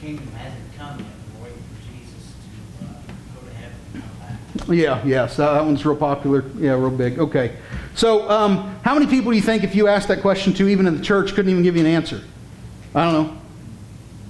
kingdom hasn't come yet. We're waiting for Jesus to uh, go to heaven and come back. Yeah, yes, that, that one's real popular. Yeah, real big. Okay. So, um, how many people do you think, if you asked that question to, even in the church, couldn't even give you an answer? I don't know.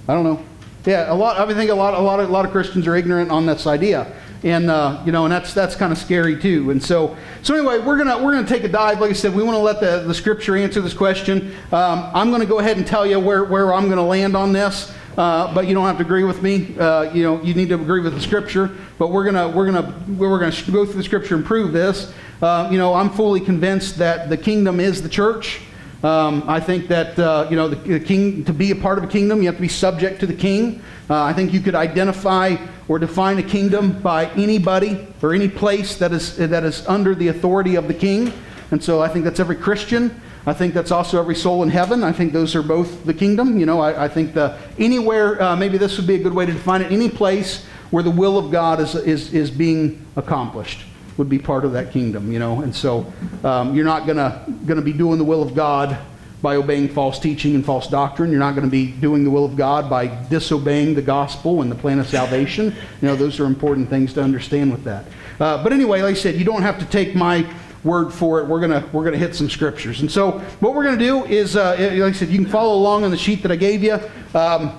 I don't know. Yeah, a lot. I think a lot, a lot, of, a lot of Christians are ignorant on this idea, and uh, you know, and that's that's kind of scary too. And so, so anyway, we're gonna we're gonna take a dive. Like I said, we want to let the, the Scripture answer this question. Um, I'm to go ahead and tell you where where I'm to land on this. Uh, but you don't have to agree with me. Uh, you know, you need to agree with the Scripture. But we're gonna we're gonna we're gonna go through the Scripture and prove this. Uh, you know, I'm fully convinced that the kingdom is the church. Um, I think that uh, you know the, the king to be a part of a kingdom, you have to be subject to the king. Uh, I think you could identify or define a kingdom by anybody or any place that is that is under the authority of the king. And so I think that's every Christian. I think that's also every soul in heaven. I think those are both the kingdom. You know, I, I think the anywhere uh, maybe this would be a good way to define it. Any place where the will of God is is is being accomplished would be part of that kingdom, you know. And so um, you're not gonna gonna be doing the will of God by obeying false teaching and false doctrine. You're not going to be doing the will of God by disobeying the gospel and the plan of salvation. You know, those are important things to understand with that. Uh, but anyway, like I said, you don't have to take my word for it. We're gonna we're gonna hit some scriptures. And so what we're gonna do is, uh, like I said, you can follow along on the sheet that I gave you. Um,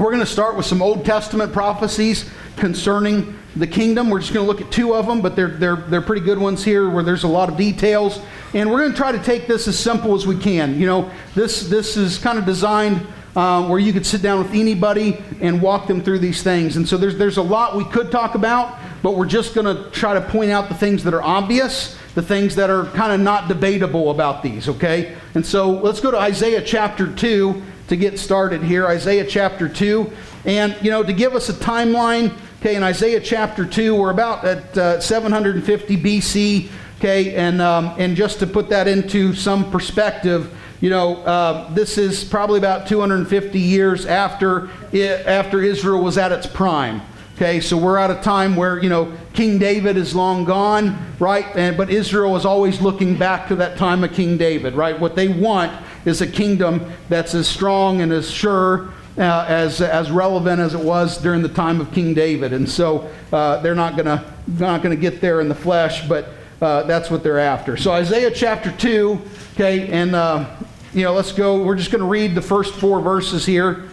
we're going to start with some Old Testament prophecies concerning the kingdom. We're just going to look at two of them, but they're, they're, they're pretty good ones here where there's a lot of details. And we're going to try to take this as simple as we can. You know, this, this is kind of designed uh, where you could sit down with anybody and walk them through these things. And so there's, there's a lot we could talk about, but we're just going to try to point out the things that are obvious, the things that are kind of not debatable about these, okay? And so let's go to Isaiah chapter 2 to get started here. Isaiah chapter 2. And, you know, to give us a timeline, okay, in Isaiah chapter 2, we're about at uh, 750 BC, okay, and, um, and just to put that into some perspective, you know, uh, this is probably about 250 years after, after Israel was at its prime. Okay, so we're at a time where, you know, King David is long gone, right? And, but Israel is always looking back to that time of King David, right? What they want is a kingdom that's as strong and as sure, uh, as, as relevant as it was during the time of King David. And so uh, they're not going to not gonna get there in the flesh, but uh, that's what they're after. So Isaiah chapter 2, okay, and, uh, you know, let's go. We're just going to read the first four verses here.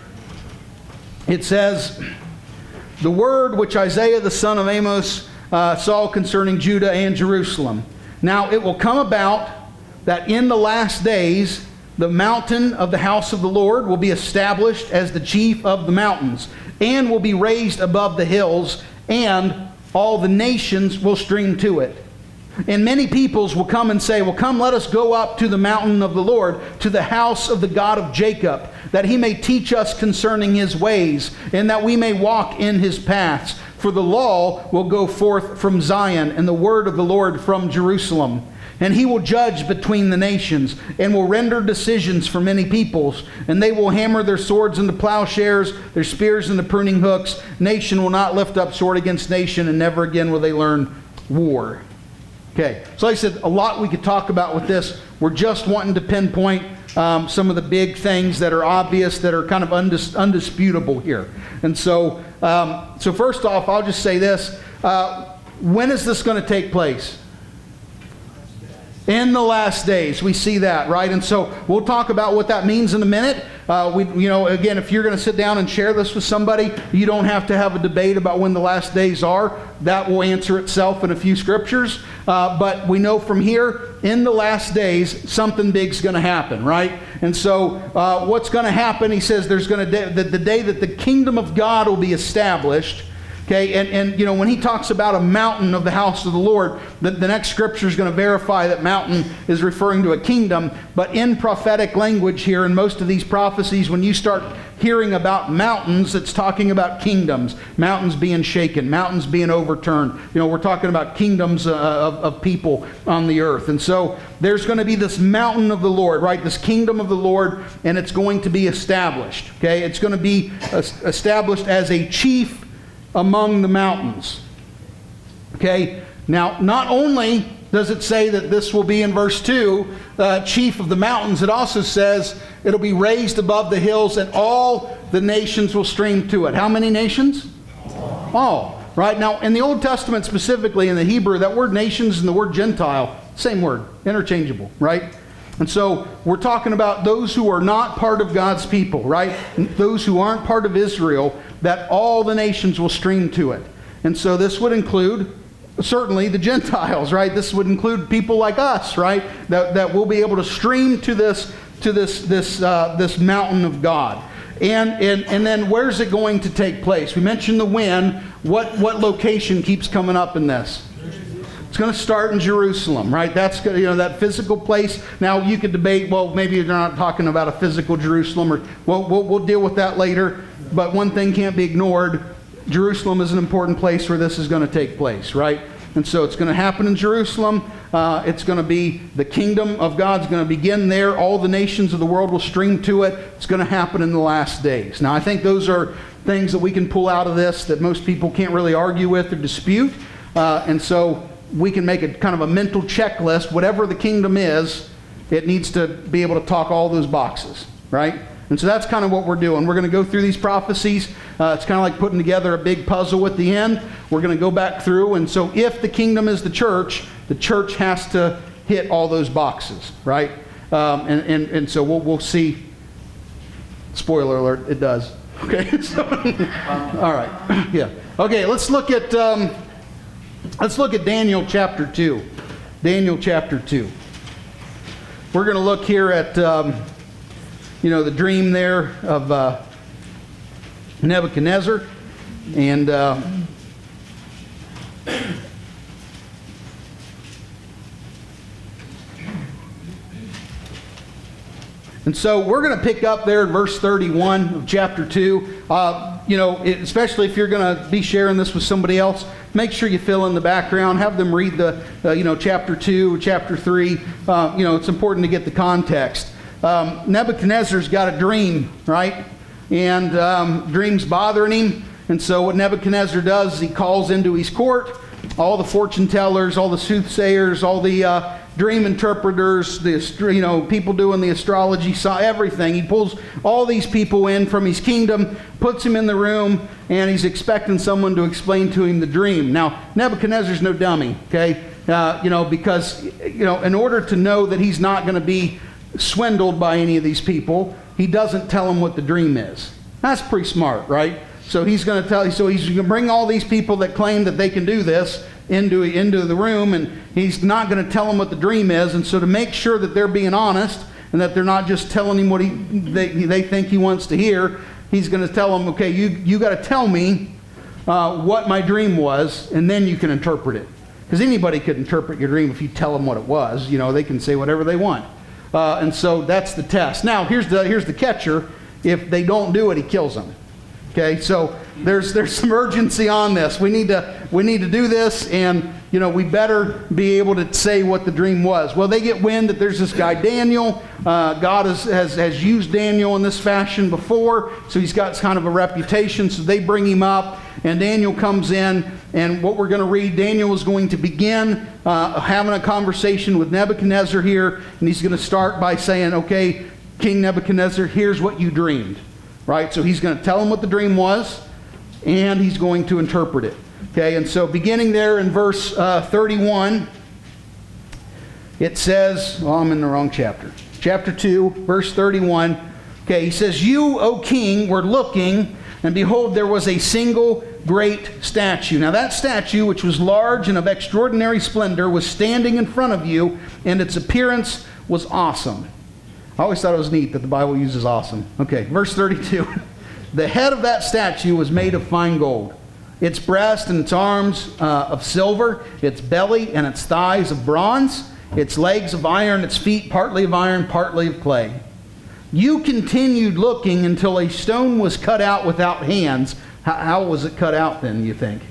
It says, the word which Isaiah the son of Amos uh, saw concerning Judah and Jerusalem. Now it will come about that in the last days the mountain of the house of the Lord will be established as the chief of the mountains, and will be raised above the hills, and all the nations will stream to it. And many peoples will come and say, Well, come, let us go up to the mountain of the Lord, to the house of the God of Jacob, that he may teach us concerning his ways, and that we may walk in his paths. For the law will go forth from Zion, and the word of the Lord from Jerusalem. And he will judge between the nations, and will render decisions for many peoples. And they will hammer their swords into plowshares, their spears into pruning hooks. Nation will not lift up sword against nation, and never again will they learn war. Okay, so like I said, a lot we could talk about with this. We're just wanting to pinpoint um, some of the big things that are obvious, that are kind of undis- undisputable here. And so, um, so first off, I'll just say this: uh, When is this going to take place? In the last days, we see that, right? And so we'll talk about what that means in a minute. Uh, we, you know, again, if you're going to sit down and share this with somebody, you don't have to have a debate about when the last days are. That will answer itself in a few scriptures. Uh, but we know from here, in the last days, something big's going to happen, right? And so, uh, what's going to happen? He says there's going to the, the day that the kingdom of God will be established. Okay, and, and you know, when he talks about a mountain of the house of the Lord, the, the next scripture is going to verify that mountain is referring to a kingdom. But in prophetic language here, in most of these prophecies, when you start hearing about mountains, it's talking about kingdoms. Mountains being shaken, mountains being overturned. You know, we're talking about kingdoms uh, of, of people on the earth. And so there's going to be this mountain of the Lord, right? This kingdom of the Lord, and it's going to be established. Okay, it's going to be established as a chief among the mountains. Okay, now not only does it say that this will be in verse 2, uh, chief of the mountains, it also says it'll be raised above the hills and all the nations will stream to it. How many nations? All. Right? Now, in the Old Testament specifically, in the Hebrew, that word nations and the word Gentile, same word, interchangeable, right? And so we're talking about those who are not part of God's people, right? Those who aren't part of Israel, that all the nations will stream to it. And so this would include certainly the Gentiles, right? This would include people like us, right? That, that will be able to stream to this to this this uh, this mountain of God. And, and and then where's it going to take place? We mentioned the when. What what location keeps coming up in this? It's going to start in Jerusalem, right? That's you know that physical place. Now you could debate. Well, maybe you're not talking about a physical Jerusalem, or well, we'll, we'll deal with that later. But one thing can't be ignored: Jerusalem is an important place where this is going to take place, right? And so it's going to happen in Jerusalem. Uh, it's going to be the kingdom of God's going to begin there. All the nations of the world will stream to it. It's going to happen in the last days. Now, I think those are things that we can pull out of this that most people can't really argue with or dispute. Uh, and so we can make a kind of a mental checklist. Whatever the kingdom is, it needs to be able to talk all those boxes, right? And so that's kind of what we're doing. We're going to go through these prophecies. Uh, it's kind of like putting together a big puzzle at the end. We're going to go back through. And so if the kingdom is the church, the church has to hit all those boxes, right? Um, and, and, and so we'll, we'll see. Spoiler alert, it does. Okay. so, all right. Yeah. Okay, let's look at um, let's look at Daniel chapter 2. Daniel chapter 2. We're going to look here at um, you know, the dream there of uh, Nebuchadnezzar. And uh, And so we're going to pick up there in verse 31 of chapter 2. Uh, you know, especially if you're going to be sharing this with somebody else, make sure you fill in the background. Have them read the, uh, you know, chapter 2, chapter 3. Uh, you know, it's important to get the context um, Nebuchadnezzar's got a dream, right? And um, dream's bothering him. And so what Nebuchadnezzar does is he calls into his court all the fortune tellers, all the soothsayers, all the uh, dream interpreters, the you know people doing the astrology, saw everything. He pulls all these people in from his kingdom, puts him in the room, and he's expecting someone to explain to him the dream. Now Nebuchadnezzar's no dummy, okay? Uh, you know because you know in order to know that he's not going to be swindled by any of these people. He doesn't tell them what the dream is. That's pretty smart, right? So he's going to tell so he's going to bring all these people that claim that they can do this into, into the room, and he's not going to tell them what the dream is. And so to make sure that they're being honest and that they're not just telling him what he, they, they think he wants to hear. He's going to tell them, okay, you, you got to tell me uh, what my dream was, and then you can interpret it. Because anybody could interpret your dream if you tell them what it was. You know, they can say whatever they want. Uh, and so that's the test. Now, here's the, here's the catcher. If they don't do it, he kills them. Okay, so there's there's some urgency on this. We need to we need to do this, and you know we better be able to say what the dream was. Well, they get wind that there's this guy Daniel. Uh, God has, has has used Daniel in this fashion before, so he's got kind of a reputation. So they bring him up, and Daniel comes in. And what we're going to read, Daniel is going to begin uh, having a conversation with Nebuchadnezzar here, and he's going to start by saying, "Okay, King Nebuchadnezzar, here's what you dreamed." Right? So he's going to tell him what the dream was, and he's going to interpret it. Okay, and so beginning there in verse uh, 31, it says, well, I'm in the wrong chapter. Chapter 2, verse 31. Okay, he says, You, O king, were looking, and behold, there was a single great statue. Now, that statue, which was large and of extraordinary splendor, was standing in front of you, and its appearance was awesome. I always thought it was neat that the Bible uses awesome. Okay, verse 32. the head of that statue was made of fine gold, its breast and its arms uh, of silver, its belly and its thighs of bronze, its legs of iron, its feet partly of iron, partly of clay. You continued looking until a stone was cut out without hands. How, how was it cut out then, you think?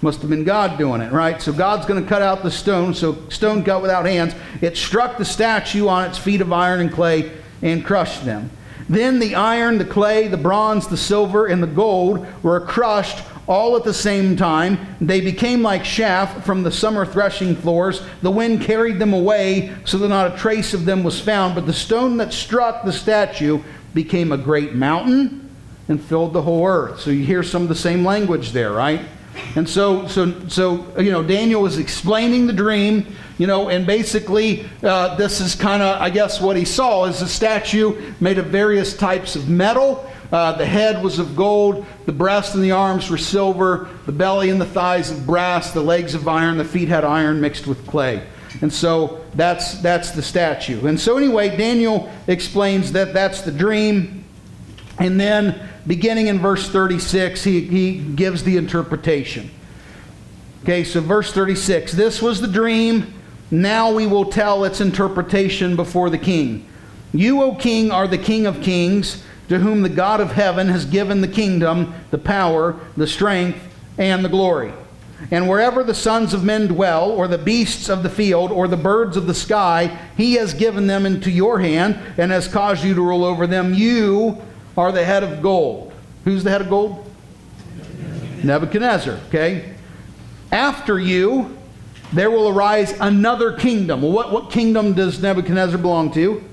Must have been God doing it, right? So God's going to cut out the stone, so stone cut without hands. It struck the statue on its feet of iron and clay and crushed them. Then the iron, the clay, the bronze, the silver, and the gold were crushed all at the same time. They became like chaff from the summer threshing floors. The wind carried them away so that not a trace of them was found. But the stone that struck the statue became a great mountain and filled the whole earth. So you hear some of the same language there, right? And so, so, so, you know, Daniel was explaining the dream, you know, and basically, uh, this is kind of, I guess, what he saw is a statue made of various types of metal. Uh, the head was of gold, the breast and the arms were silver, the belly and the thighs of brass, the legs of iron, the feet had iron mixed with clay. And so that's that's the statue. And so anyway, Daniel explains that that's the dream, and then beginning in verse 36, he, he gives the interpretation. Okay, so verse 36 This was the dream. Now we will tell its interpretation before the king. You, O king, are the king of kings, to whom the God of heaven has given the kingdom, the power, the strength, and the glory. And wherever the sons of men dwell, or the beasts of the field, or the birds of the sky, he has given them into your hand and has caused you to rule over them. You are the head of gold. Who's the head of gold? Nebuchadnezzar, okay? After you, there will arise another kingdom. Well, what, what kingdom does Nebuchadnezzar belong to?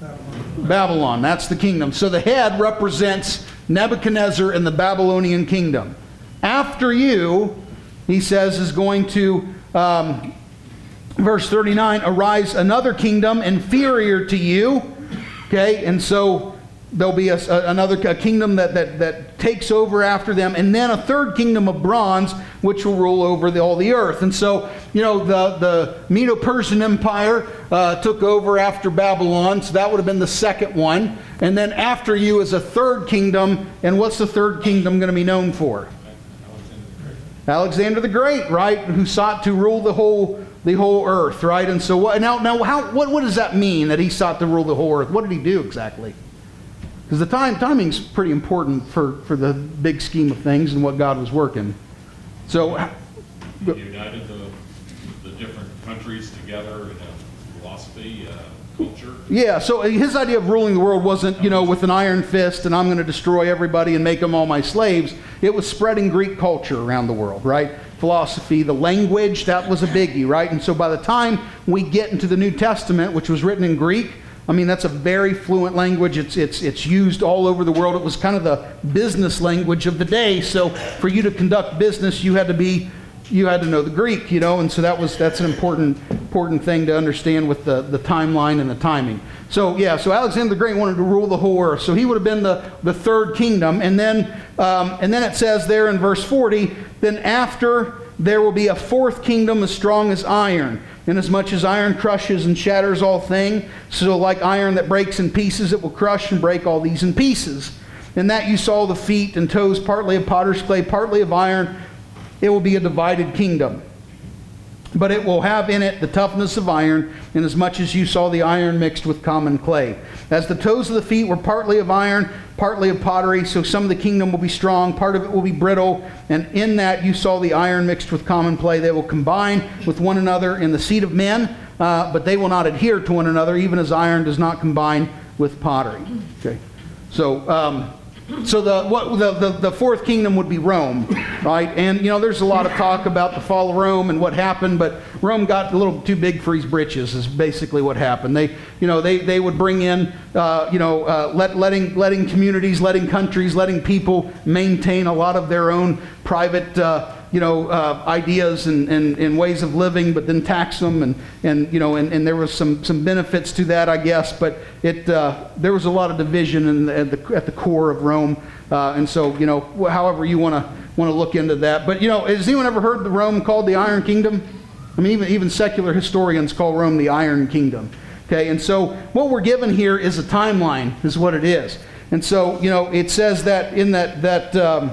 Babylon. Babylon. That's the kingdom. So the head represents Nebuchadnezzar and the Babylonian kingdom. After you, he says, is going to, um, verse 39, arise another kingdom inferior to you. Okay, and so there'll be a, a, another a kingdom that, that, that takes over after them, and then a third kingdom of bronze, which will rule over the, all the earth. And so, you know, the, the Medo Persian Empire uh, took over after Babylon, so that would have been the second one. And then after you is a third kingdom, and what's the third kingdom going to be known for? Alexander the Great, right? Who sought to rule the whole the whole earth, right? And so what now now how what, what does that mean that he sought to rule the whole earth? What did he do exactly? Because the time timing's pretty important for, for the big scheme of things and what God was working. So He united the, the different countries together in a philosophy, uh, culture. Yeah, so his idea of ruling the world wasn't, you know, with an iron fist and I'm going to destroy everybody and make them all my slaves. It was spreading Greek culture around the world, right? Philosophy, the language, that was a biggie, right? And so by the time we get into the New Testament, which was written in Greek, I mean, that's a very fluent language. It's, it's, it's used all over the world. It was kind of the business language of the day. So for you to conduct business, you had to be, you had to know the Greek, you know, and so that was, that's an important important thing to understand with the, the timeline and the timing. So, yeah, so Alexander the Great wanted to rule the whole earth. So he would have been the, the third kingdom. And then, um, and then it says there in verse 40 then after there will be a fourth kingdom as strong as iron. Inasmuch as iron crushes and shatters all things, so like iron that breaks in pieces, it will crush and break all these in pieces. In that you saw the feet and toes, partly of potter's clay, partly of iron. It will be a divided kingdom. But it will have in it the toughness of iron, inasmuch as you saw the iron mixed with common clay. As the toes of the feet were partly of iron, partly of pottery, so some of the kingdom will be strong, part of it will be brittle, and in that you saw the iron mixed with common clay. They will combine with one another in the seed of men, uh, but they will not adhere to one another, even as iron does not combine with pottery. Okay. So, um, so the, what, the, the, the fourth kingdom would be Rome, right? And, you know, there's a lot of talk about the fall of Rome and what happened, but Rome got a little too big for his britches is basically what happened. They, you know, they, they would bring in, uh, you know, uh, let, letting, letting communities, letting countries, letting people maintain a lot of their own private, uh, you know, uh, ideas and, and, and ways of living, but then tax them, and, and you know, and, and there was some, some benefits to that, I guess, but it, uh, there was a lot of division the, at, the, at the core of Rome, uh, and so, you know, however you want to want to look into that. But, you know, has anyone ever heard the Rome called the Iron Kingdom? I mean, even, even secular historians call Rome the Iron Kingdom. Okay, and so what we're given here is a timeline, is what it is. And so, you know, it says that in that, that um,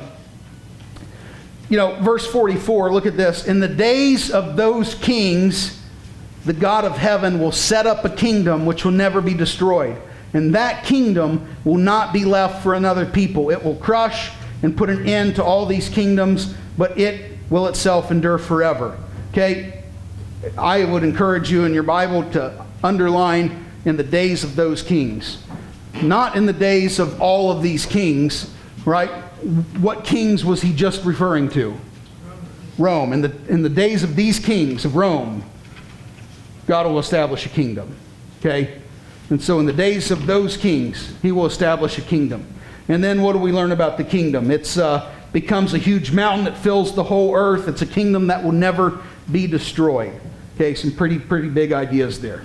you know, verse 44, look at this. In the days of those kings, the God of heaven will set up a kingdom which will never be destroyed. And that kingdom will not be left for another people. It will crush and put an end to all these kingdoms, but it will itself endure forever. Okay? I would encourage you in your Bible to underline in the days of those kings. Not in the days of all of these kings, right? What kings was he just referring to? Rome. In the, in the days of these kings of Rome, God will establish a kingdom. Okay? And so in the days of those kings, he will establish a kingdom. And then what do we learn about the kingdom? It uh, becomes a huge mountain that fills the whole earth. It's a kingdom that will never be destroyed. Okay, some pretty, pretty big ideas there.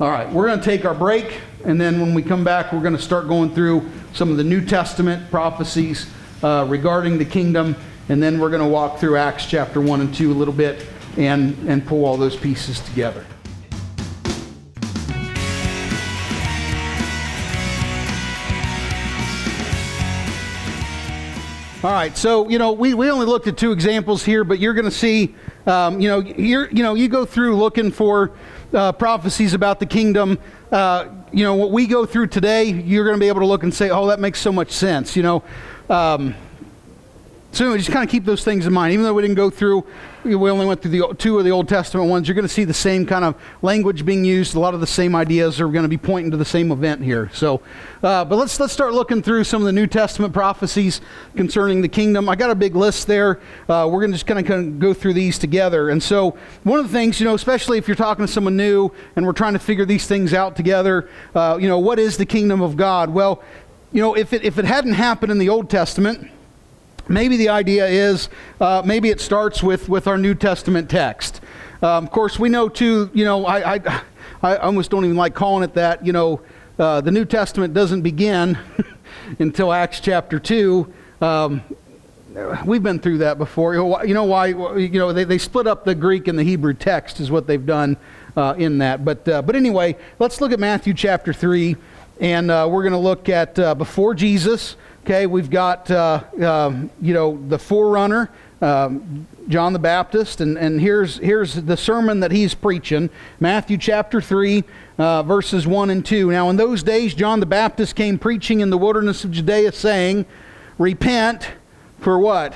All right, we're going to take our break, and then when we come back, we're going to start going through some of the New Testament prophecies uh, regarding the kingdom, and then we're going to walk through Acts chapter 1 and 2 a little bit and, and pull all those pieces together. All right, so you know we, we only looked at two examples here, but you're going to see, um, you know, you're, you know, you go through looking for uh, prophecies about the kingdom. Uh, you know, what we go through today, you're going to be able to look and say, oh, that makes so much sense. You know, um, so anyway, just kind of keep those things in mind. Even though we didn't go through, we only went through the two of the Old Testament ones. You're going to see the same kind of language being used. A lot of the same ideas are going to be pointing to the same event here. So, uh, but let's let's start looking through some of the New Testament prophecies concerning the kingdom. I got a big list there. Uh, we're going to just kind of, kind of go through these together. And so, one of the things, you know, especially if you're talking to someone new and we're trying to figure these things out together, uh, you know, what is the kingdom of God? Well, you know, if it if it hadn't happened in the Old Testament maybe the idea is uh, maybe it starts with, with our New Testament text. Um, of course, we know too, you know, I, I, I almost don't even like calling it that. You know, uh, the New Testament doesn't begin until Acts chapter 2. Um, we've been through that before. You know why? You know, they, they split up the Greek and the Hebrew text, is what they've done uh, in that. But, uh, but anyway, let's look at Matthew chapter 3, and uh, we're going to look at uh, before Jesus. Okay, we've got, uh, um, you know, the forerunner, um, John the Baptist, and, and here's, here's the sermon that he's preaching Matthew chapter 3, uh, verses 1 and 2. Now, in those days, John the Baptist came preaching in the wilderness of Judea, saying, Repent for what?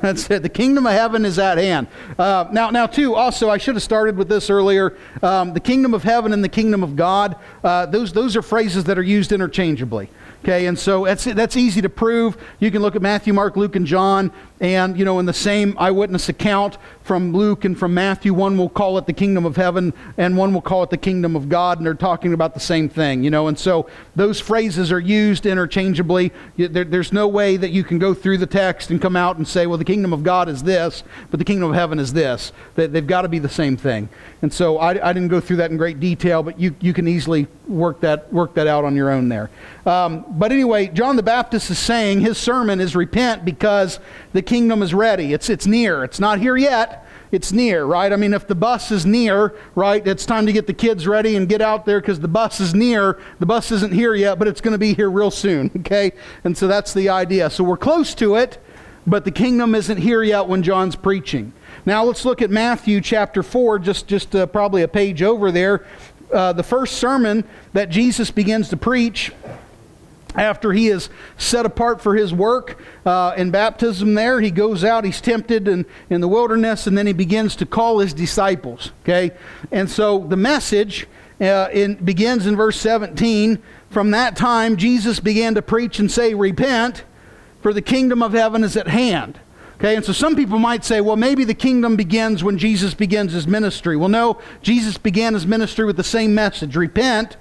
That's it. The kingdom of heaven is at hand. Uh, now, now, too. Also, I should have started with this earlier. Um, the kingdom of heaven and the kingdom of God. Uh, those those are phrases that are used interchangeably. Okay, and so that's that's easy to prove. You can look at Matthew, Mark, Luke, and John, and you know in the same eyewitness account from Luke and from Matthew, one will call it the kingdom of heaven, and one will call it the kingdom of God, and they're talking about the same thing. You know, and so those phrases are used interchangeably. There, there's no way that you can go through the text and come out and say, well, the kingdom of God is this, but the kingdom of heaven is this. They, they've got to be the same thing. And so I, I didn't go through that in great detail, but you you can easily work that work that out on your own there. Um, but anyway, John the Baptist is saying his sermon is repent because the kingdom is ready. It's, it's near. It's not here yet. It's near, right? I mean, if the bus is near, right, it's time to get the kids ready and get out there because the bus is near. The bus isn't here yet, but it's going to be here real soon, okay? And so that's the idea. So we're close to it, but the kingdom isn't here yet when John's preaching. Now let's look at Matthew chapter 4, just, just uh, probably a page over there. Uh, the first sermon that Jesus begins to preach after he is set apart for his work uh, in baptism there he goes out he's tempted in, in the wilderness and then he begins to call his disciples okay? And so the message uh, in, begins in verse 17 from that time jesus began to preach and say repent for the kingdom of heaven is at hand. Okay, and so some people might say, well, maybe the kingdom begins when Jesus begins his ministry. Well, no, Jesus began his ministry with the same message repent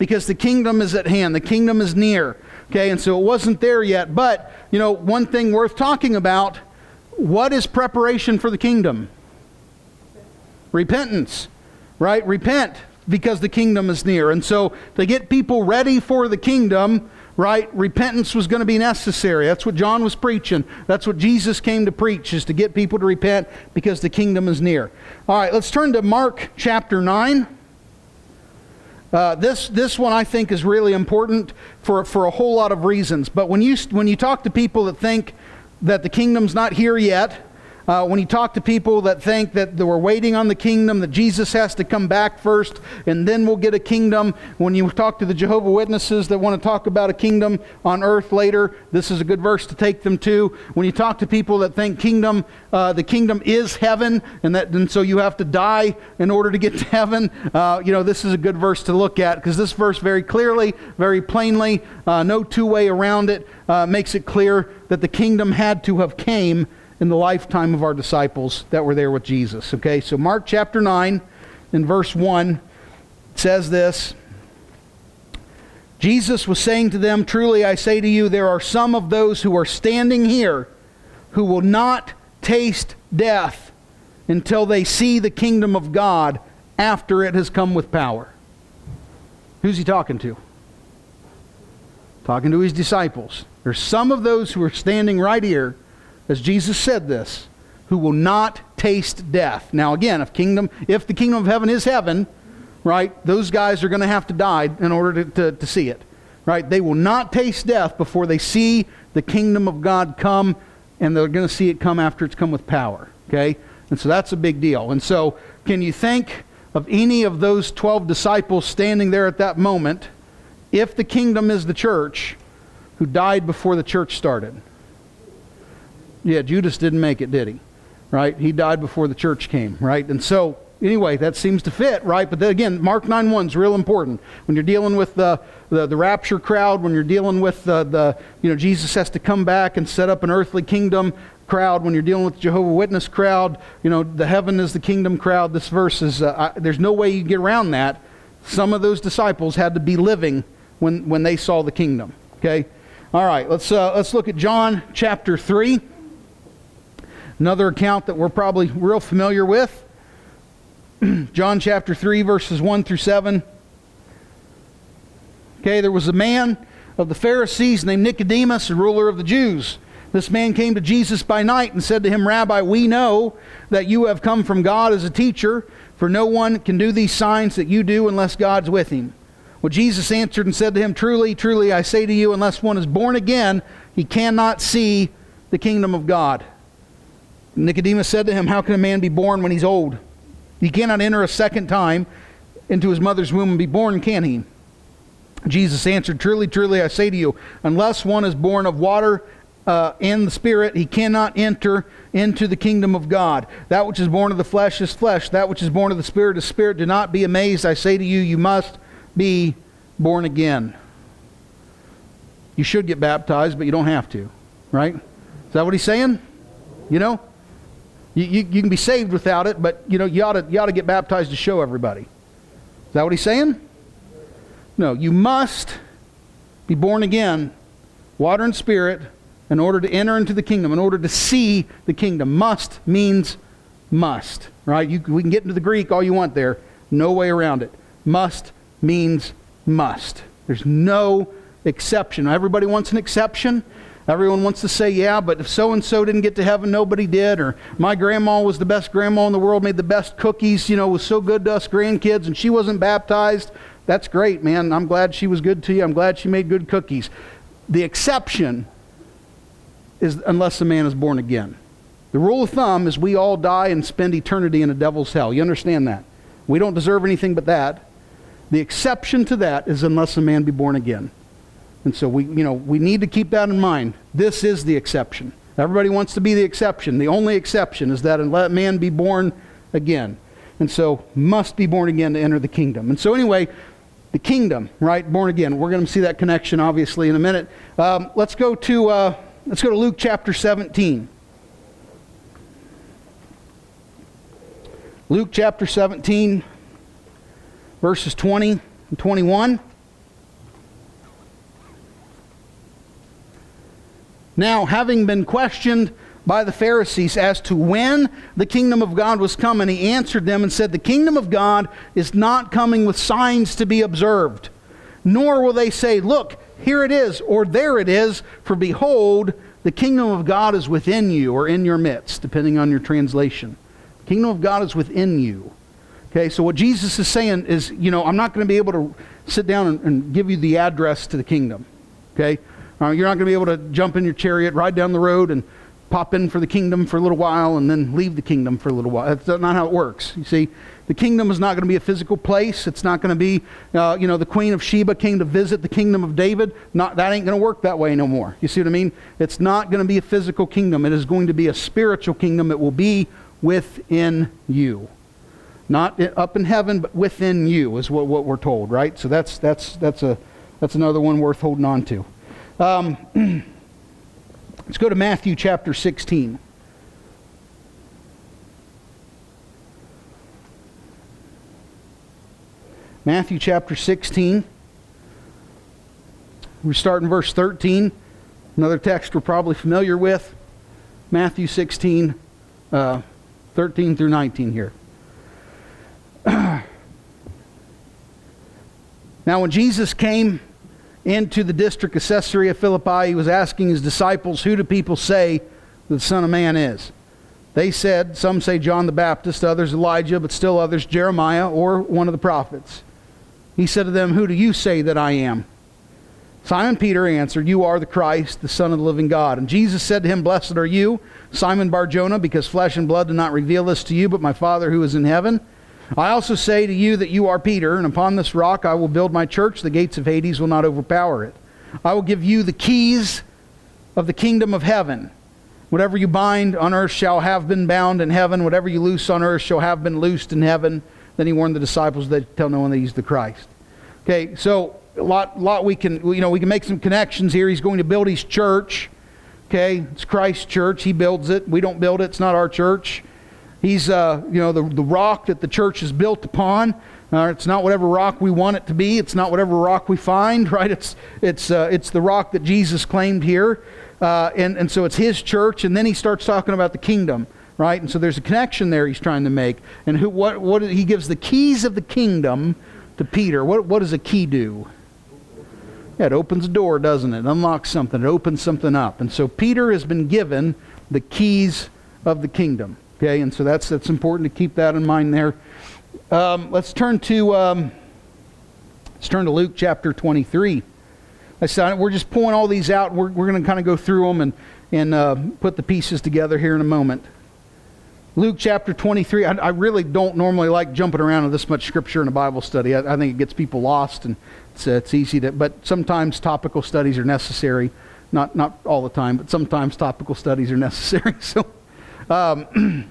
because the kingdom is at hand, the kingdom is near. Okay, and so it wasn't there yet. But, you know, one thing worth talking about what is preparation for the kingdom? Repentance, right? Repent because the kingdom is near. And so to get people ready for the kingdom, right? Repentance was going to be necessary. That's what John was preaching. That's what Jesus came to preach, is to get people to repent because the kingdom is near. All right, let's turn to Mark chapter 9. Uh, this, this one I think is really important for, for a whole lot of reasons. But when you, when you talk to people that think that the kingdom's not here yet, uh, when you talk to people that think that we're waiting on the kingdom, that Jesus has to come back first and then we'll get a kingdom, when you talk to the Jehovah Witnesses that want to talk about a kingdom on earth later, this is a good verse to take them to. When you talk to people that think kingdom, uh, the kingdom is heaven, and that and so you have to die in order to get to heaven, uh, you know, this is a good verse to look at because this verse very clearly, very plainly, uh, no two way around it, uh, makes it clear that the kingdom had to have came in the lifetime of our disciples that were there with Jesus. Okay, so Mark chapter 9 in verse 1 says this Jesus was saying to them, Truly I say to you, there are some of those who are standing here who will not taste death until they see the kingdom of God after it has come with power. Who's he talking to? Talking to his disciples. There's some of those who are standing right here as Jesus said this, who will not taste death. Now again, if kingdom if the kingdom of heaven is heaven, right, those guys are going to have to die in order to, to, to see it. Right? They will not taste death before they see the kingdom of God come, and they're going to see it come after it's come with power. Okay? And so that's a big deal. And so, can you think of any of those 12 disciples standing there at that moment, if the kingdom is the church, who died before the church started? Yeah, Judas didn't make it, did he? Right? He died before the church came, right? And so, anyway, that seems to fit, right? But then again, Mark 9 1 is real important. When you're dealing with the, the, the rapture crowd, when you're dealing with the, the, you know, Jesus has to come back and set up an earthly kingdom crowd, when you're dealing with the Jehovah Witness crowd, you know, the heaven is the kingdom crowd. This verse is, uh, I, there's no way you can get around that. Some of those disciples had to be living when, when they saw the kingdom, okay? All right, let's, uh, let's look at John chapter 3. Another account that we're probably real familiar with John chapter 3, verses 1 through 7. Okay, there was a man of the Pharisees named Nicodemus, a ruler of the Jews. This man came to Jesus by night and said to him, Rabbi, we know that you have come from God as a teacher, for no one can do these signs that you do unless God's with him. Well, Jesus answered and said to him, Truly, truly, I say to you, unless one is born again, he cannot see the kingdom of God. Nicodemus said to him, How can a man be born when he's old? He cannot enter a second time into his mother's womb and be born, can he? Jesus answered, Truly, truly, I say to you, unless one is born of water uh, and the Spirit, he cannot enter into the kingdom of God. That which is born of the flesh is flesh, that which is born of the Spirit is spirit. Do not be amazed, I say to you, you must be born again. You should get baptized, but you don't have to, right? Is that what he's saying? You know? You, you, you can be saved without it, but you know, you ought, to, you ought to get baptized to show everybody. Is that what he's saying? No, you must be born again, water and spirit, in order to enter into the kingdom, in order to see the kingdom. Must means must, right? You, we can get into the Greek all you want there. No way around it. Must means must. There's no exception. Everybody wants an exception. Everyone wants to say, yeah, but if so and so didn't get to heaven, nobody did. Or my grandma was the best grandma in the world, made the best cookies, you know, was so good to us grandkids, and she wasn't baptized. That's great, man. I'm glad she was good to you. I'm glad she made good cookies. The exception is unless a man is born again. The rule of thumb is we all die and spend eternity in a devil's hell. You understand that? We don't deserve anything but that. The exception to that is unless a man be born again. And so we, you know, we need to keep that in mind. This is the exception. Everybody wants to be the exception. The only exception is that let man be born again. And so must be born again to enter the kingdom. And so anyway, the kingdom, right? Born again. We're going to see that connection obviously in a minute. Um, let's go to uh, let's go to Luke chapter 17. Luke chapter 17, verses 20 and 21. Now, having been questioned by the Pharisees as to when the kingdom of God was coming, he answered them and said, The kingdom of God is not coming with signs to be observed, nor will they say, Look, here it is, or there it is, for behold, the kingdom of God is within you, or in your midst, depending on your translation. The kingdom of God is within you. Okay, so what Jesus is saying is, you know, I'm not going to be able to sit down and, and give you the address to the kingdom. Okay? Uh, you're not going to be able to jump in your chariot, ride down the road, and pop in for the kingdom for a little while and then leave the kingdom for a little while. That's not how it works. You see, the kingdom is not going to be a physical place. It's not going to be, uh, you know, the queen of Sheba came to visit the kingdom of David. Not, that ain't going to work that way no more. You see what I mean? It's not going to be a physical kingdom. It is going to be a spiritual kingdom. It will be within you. Not up in heaven, but within you is what, what we're told, right? So that's, that's, that's, a, that's another one worth holding on to. Um, let's go to Matthew chapter 16. Matthew chapter 16. We start in verse 13. Another text we're probably familiar with. Matthew 16, uh, 13 through 19 here. now, when Jesus came into the district of Caesarea Philippi, he was asking his disciples, Who do people say the Son of Man is? They said, Some say John the Baptist, others Elijah, but still others Jeremiah or one of the prophets. He said to them, Who do you say that I am? Simon Peter answered, You are the Christ, the Son of the living God. And Jesus said to him, Blessed are you, Simon Barjona, because flesh and blood did not reveal this to you, but my Father who is in heaven. I also say to you that you are Peter, and upon this rock I will build my church. The gates of Hades will not overpower it. I will give you the keys of the kingdom of heaven. Whatever you bind on earth shall have been bound in heaven. Whatever you loose on earth shall have been loosed in heaven. Then he warned the disciples that tell no one that he's the Christ. Okay, so a lot, lot we can, you know, we can make some connections here. He's going to build his church. Okay, it's Christ's church. He builds it. We don't build it. It's not our church. He's, uh, you know, the, the rock that the church is built upon. Uh, it's not whatever rock we want it to be. It's not whatever rock we find, right? It's, it's, uh, it's the rock that Jesus claimed here. Uh, and, and so it's his church. And then he starts talking about the kingdom, right? And so there's a connection there he's trying to make. And who, what, what, he gives the keys of the kingdom to Peter. What, what does a key do? Yeah, it opens a door, doesn't it? it? Unlocks something. It opens something up. And so Peter has been given the keys of the kingdom. Okay, and so that's, that's important to keep that in mind there. Um, let's turn to um, let's turn to Luke chapter 23. I said we're just pulling all these out. We're, we're going to kind of go through them and and uh, put the pieces together here in a moment. Luke chapter 23. I, I, really don't normally like jumping around in this much scripture in a Bible study. I, I think it gets people lost, and it's, uh, it's easy to. But sometimes topical studies are necessary. Not not all the time, but sometimes topical studies are necessary. So. Um,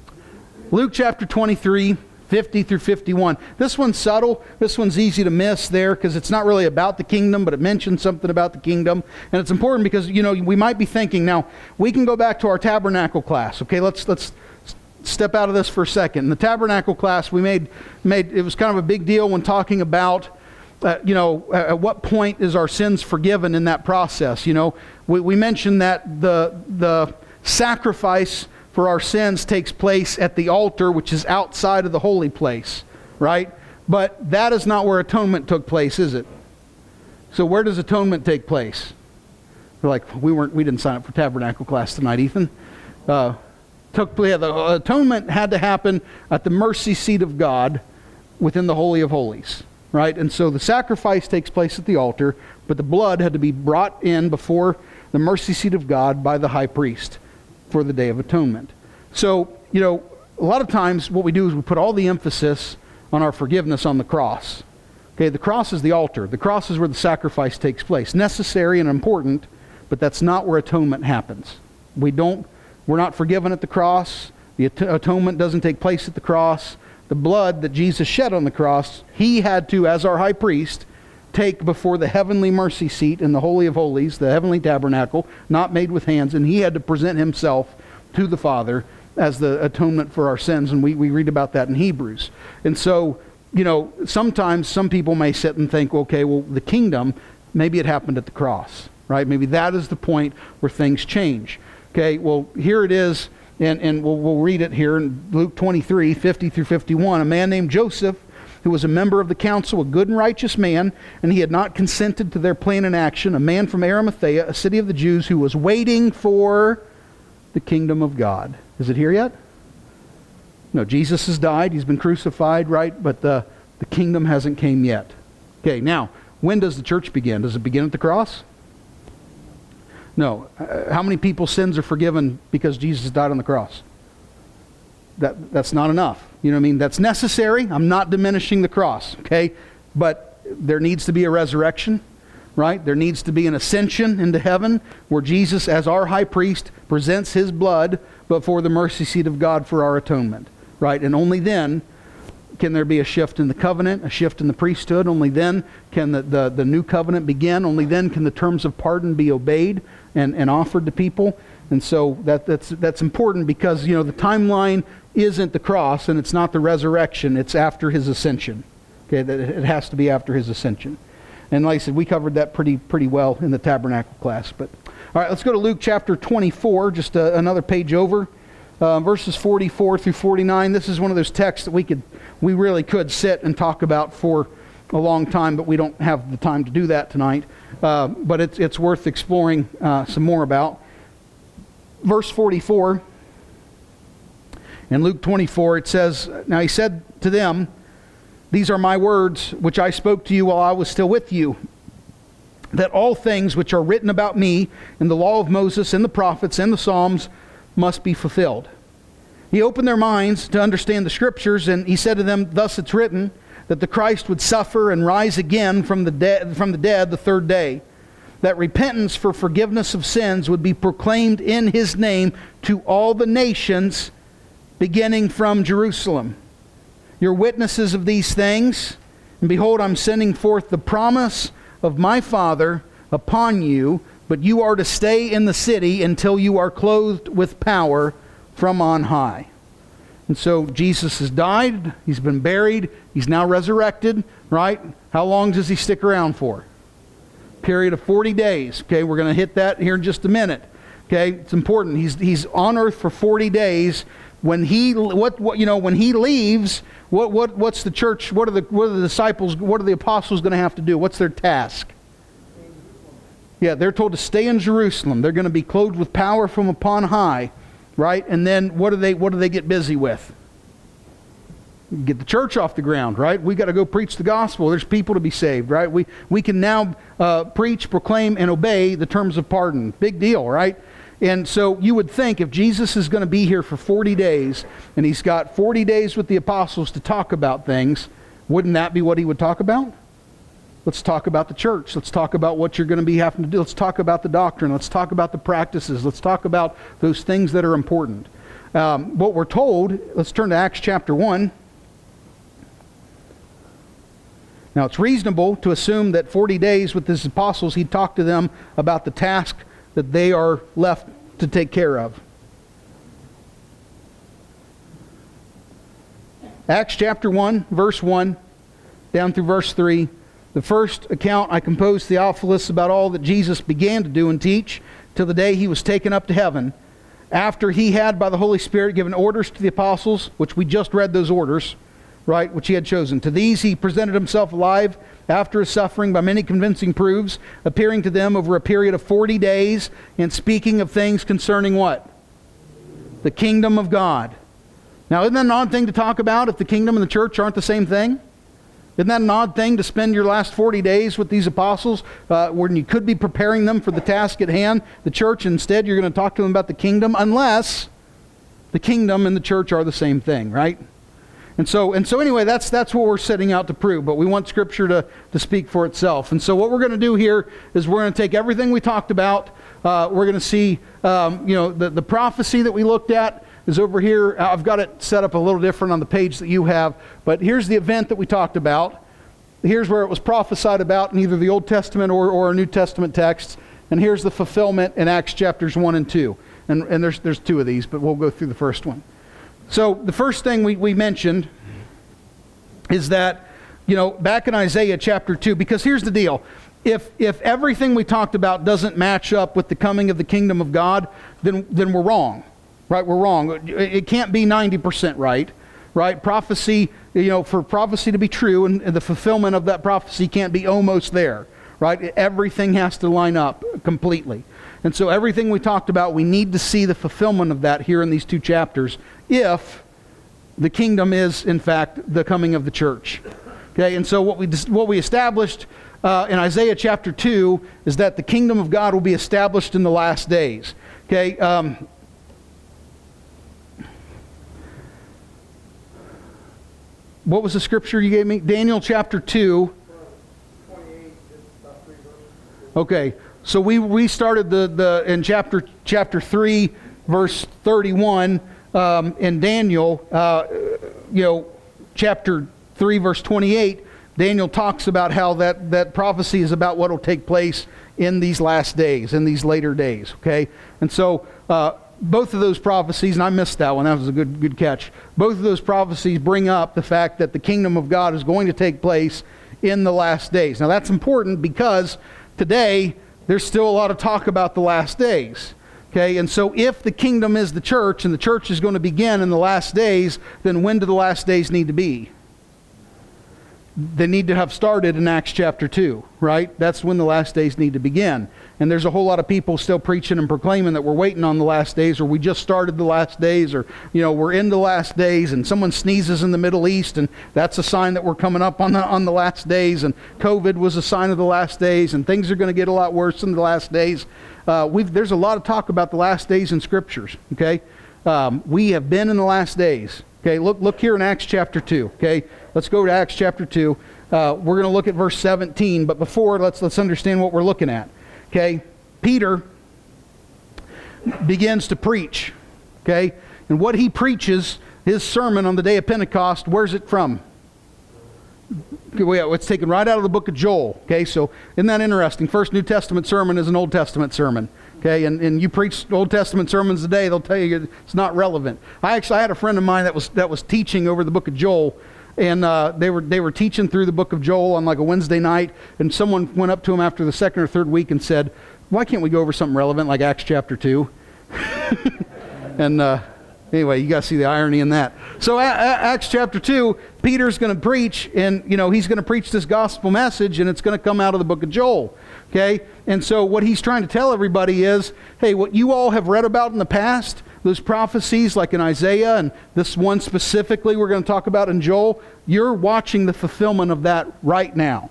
Luke chapter 23, 50 through 51. This one's subtle. This one's easy to miss there because it's not really about the kingdom, but it mentions something about the kingdom. And it's important because, you know, we might be thinking now, we can go back to our tabernacle class. Okay, let's, let's step out of this for a second. In the tabernacle class, we made, made it was kind of a big deal when talking about. Uh, you know, at what point is our sins forgiven in that process? You know, we, we mentioned that the, the sacrifice for our sins takes place at the altar, which is outside of the holy place, right? But that is not where atonement took place, is it? So where does atonement take place? We're like, we weren't, we didn't sign up for tabernacle class tonight, Ethan. Uh, took yeah, the atonement had to happen at the mercy seat of God within the holy of holies, right? And so the sacrifice takes place at the altar, but the blood had to be brought in before the mercy seat of God by the high priest for the Day of Atonement. So, you know, a lot of times what we do is we put all the emphasis on our forgiveness on the cross. Okay, the cross is the altar. The cross is where the sacrifice takes place. Necessary and important, but that's not where atonement happens. We don't we're not forgiven at the cross. The atonement doesn't take place at the cross. The blood that Jesus shed on the cross, he had to as our high priest take before the heavenly mercy seat in the Holy of Holies, the heavenly tabernacle, not made with hands, and he had to present himself to the Father as the atonement for our sins. And we, we read about that in Hebrews. And so, you know, sometimes some people may sit and think, okay, well, the kingdom, maybe it happened at the cross, right? Maybe that is the point where things change. Okay, well, here it is, and, and we'll, we'll read it here in Luke 23 50 through 51. A man named Joseph who was a member of the council, a good and righteous man, and he had not consented to their plan and action, a man from Arimathea, a city of the Jews, who was waiting for the kingdom of God. Is it here yet? No, Jesus has died. He's been crucified, right? But the, the kingdom hasn't came yet. Okay, now, when does the church begin? Does it begin at the cross? No. Uh, how many people's sins are forgiven because Jesus died on the cross? That, that's not enough. You know what I mean? That's necessary. I'm not diminishing the cross, okay? But there needs to be a resurrection, right? There needs to be an ascension into heaven where Jesus, as our high priest, presents his blood before the mercy seat of God for our atonement, right? And only then can there be a shift in the covenant, a shift in the priesthood. Only then can the, the, the new covenant begin. Only then can the terms of pardon be obeyed and, and offered to people. And so that, that's, that's important because, you know, the timeline isn't the cross and it's not the resurrection, it's after his ascension. Okay, that it has to be after his ascension. And like I said, we covered that pretty, pretty well in the tabernacle class. But all right, let's go to Luke chapter 24, just a, uh, another page over. Uh, verses 44 through 49. This is one of those texts that we could, we really could sit and talk about for a long time, but we don't have the time to do that tonight. Uh, but it's, it's worth exploring uh, some more about. Verse 44 in Luke 24, it says, Now he said to them, These are my words which I spoke to you while I was still with you, that all things which are written about me in the law of Moses and the prophets and the Psalms must be fulfilled. He opened their minds to understand the scriptures, and he said to them, Thus it's written, that the Christ would suffer and rise again from the, de- from the dead the third day, that repentance for forgiveness of sins would be proclaimed in his name to all the nations beginning from Jerusalem. You're witnesses of these things, and behold, I'm sending forth the promise of my Father upon you, but you are to stay in the city until you are clothed with power from on high. And so Jesus has died, he's been buried, he's now resurrected, right? How long does he stick around for? Period of 40 days. Okay, we're going to hit that here in just a minute. Okay, it's important. He's, he's on earth for 40 days when he what, what you know when he leaves what, what what's the church what are the what are the disciples what are the apostles going to have to do what's their task yeah they're told to stay in jerusalem they're going to be clothed with power from upon high right and then what do they what do they get busy with get the church off the ground right we got to go preach the gospel there's people to be saved right we we can now uh, preach proclaim and obey the terms of pardon big deal right and so you would think if Jesus is going to be here for 40 days and he's got 40 days with the apostles to talk about things, wouldn't that be what he would talk about? Let's talk about the church. Let's talk about what you're going to be having to do. Let's talk about the doctrine. Let's talk about the practices. Let's talk about those things that are important. Um, what we're told, let's turn to Acts chapter 1. Now, it's reasonable to assume that 40 days with his apostles, he talked to them about the task that they are left to take care of. Acts chapter 1, verse 1, down through verse 3. The first account I composed Theophilus about all that Jesus began to do and teach till the day he was taken up to heaven, after he had by the Holy Spirit given orders to the apostles, which we just read those orders right, which he had chosen. To these he presented himself alive after his suffering by many convincing proofs, appearing to them over a period of 40 days and speaking of things concerning what? The kingdom of God. Now, isn't that an odd thing to talk about if the kingdom and the church aren't the same thing? Isn't that an odd thing to spend your last 40 days with these apostles uh, when you could be preparing them for the task at hand, the church? Instead, you're going to talk to them about the kingdom, unless the kingdom and the church are the same thing, right? And so, and so anyway, that's, that's what we're setting out to prove, but we want Scripture to, to speak for itself. And so what we're going to do here is we're going to take everything we talked about. Uh, we're going to see, um, you know, the, the prophecy that we looked at is over here. I've got it set up a little different on the page that you have, but here's the event that we talked about. Here's where it was prophesied about in either the Old Testament or, or New Testament texts. And here's the fulfillment in Acts chapters 1 and 2. And, and there's, there's two of these, but we'll go through the first one. So the first thing we, we mentioned is that, you know, back in Isaiah chapter 2, because here's the deal. If, if everything we talked about doesn't match up with the coming of the kingdom of God, then, then we're wrong. Right? We're wrong. It can't be 90% right. Right? Prophecy, you know, for prophecy to be true and, and the fulfillment of that prophecy can't be almost there. Right? Everything has to line up completely. And so everything we talked about, we need to see the fulfillment of that here in these two chapters if the kingdom is, in fact, the coming of the church. Okay, and so what we, what we established uh, in Isaiah chapter 2 is that the kingdom of God will be established in the last days. Okay, um, what was the scripture you gave me? Daniel chapter 2. Okay, so we, we started the, the in chapter chapter 3, verse 31 um, in Daniel, uh, you know, chapter 3, verse 28, Daniel talks about how that, that prophecy is about what will take place in these last days, in these later days, okay? And so, uh, both of those prophecies, and I missed that one, that was a good, good catch. Both of those prophecies bring up the fact that the kingdom of God is going to take place in the last days. Now, that's important because today there's still a lot of talk about the last days. Okay, and so if the kingdom is the church and the church is going to begin in the last days, then when do the last days need to be? They need to have started in Acts chapter 2, right? That's when the last days need to begin. And there's a whole lot of people still preaching and proclaiming that we're waiting on the last days, or we just started the last days, or, you know, we're in the last days, and someone sneezes in the Middle East, and that's a sign that we're coming up on the, on the last days, and COVID was a sign of the last days, and things are going to get a lot worse in the last days uh, we there's a lot of talk about the last days in scriptures. Okay, um, we have been in the last days. Okay, look look here in Acts chapter two. Okay, let's go to Acts chapter two. Uh, we're going to look at verse 17, but before let's let's understand what we're looking at. Okay, Peter begins to preach. Okay, and what he preaches, his sermon on the day of Pentecost, where's it from? it's taken right out of the book of Joel. Okay, so isn't that interesting? First New Testament sermon is an Old Testament sermon. Okay, and, and you preach Old Testament sermons today, they'll tell you it's not relevant. I actually I had a friend of mine that was that was teaching over the book of Joel, and uh, they were they were teaching through the book of Joel on like a Wednesday night, and someone went up to him after the second or third week and said, "Why can't we go over something relevant like Acts chapter 2? and uh, Anyway, you got to see the irony in that. So, Acts chapter 2, Peter's going to preach, and, you know, he's going to preach this gospel message, and it's going to come out of the book of Joel. Okay? And so, what he's trying to tell everybody is hey, what you all have read about in the past, those prophecies like in Isaiah, and this one specifically we're going to talk about in Joel, you're watching the fulfillment of that right now.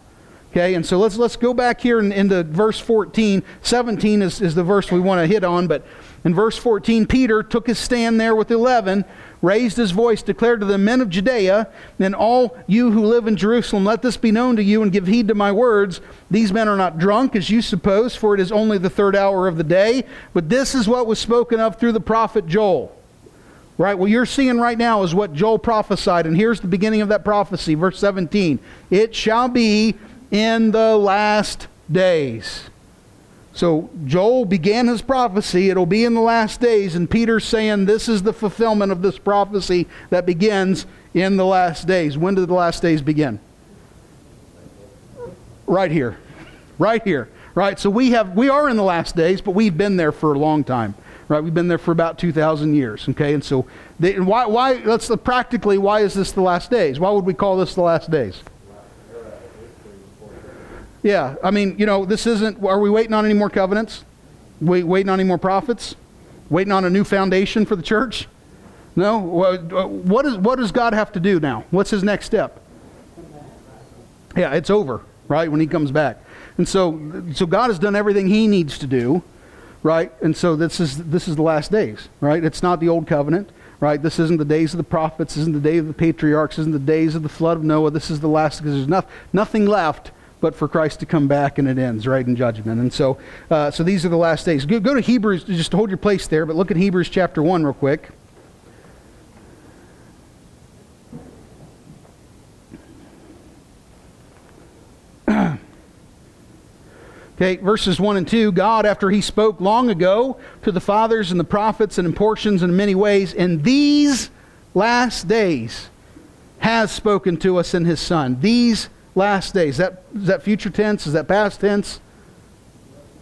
Okay, and so let's let's go back here in, into verse 14. 17 is, is the verse we want to hit on, but in verse 14, Peter took his stand there with 11, raised his voice, declared to the men of Judea, and all you who live in Jerusalem, let this be known to you and give heed to my words. These men are not drunk, as you suppose, for it is only the third hour of the day. But this is what was spoken of through the prophet Joel. Right? What you're seeing right now is what Joel prophesied. And here's the beginning of that prophecy, verse 17. It shall be in the last days. So Joel began his prophecy. It'll be in the last days. And Peter's saying this is the fulfillment of this prophecy that begins in the last days. When did the last days begin? Right here. Right here. Right? So we have we are in the last days, but we've been there for a long time right? We've been there for about 2,000 years, okay? And so, they, why, why, let's practically, why is this the last days? Why would we call this the last days? Yeah, I mean, you know, this isn't, are we waiting on any more covenants? Wait, waiting on any more prophets? Waiting on a new foundation for the church? No? What, is, what does God have to do now? What's his next step? Yeah, it's over, right, when he comes back. And so, so God has done everything he needs to do right? And so this is this is the last days, right? It's not the old covenant, right? This isn't the days of the prophets, isn't the day of the patriarchs, isn't the days of the flood of Noah. This is the last because there's no, nothing left but for Christ to come back and it ends, right, in judgment. And so, uh, so these are the last days. Go, go to Hebrews, just hold your place there, but look at Hebrews chapter 1 real quick. Okay, verses 1 and 2 God, after he spoke long ago to the fathers and the prophets and in portions and in many ways, in these last days has spoken to us in his Son. These last days. Is That, is that future tense? Is that past tense?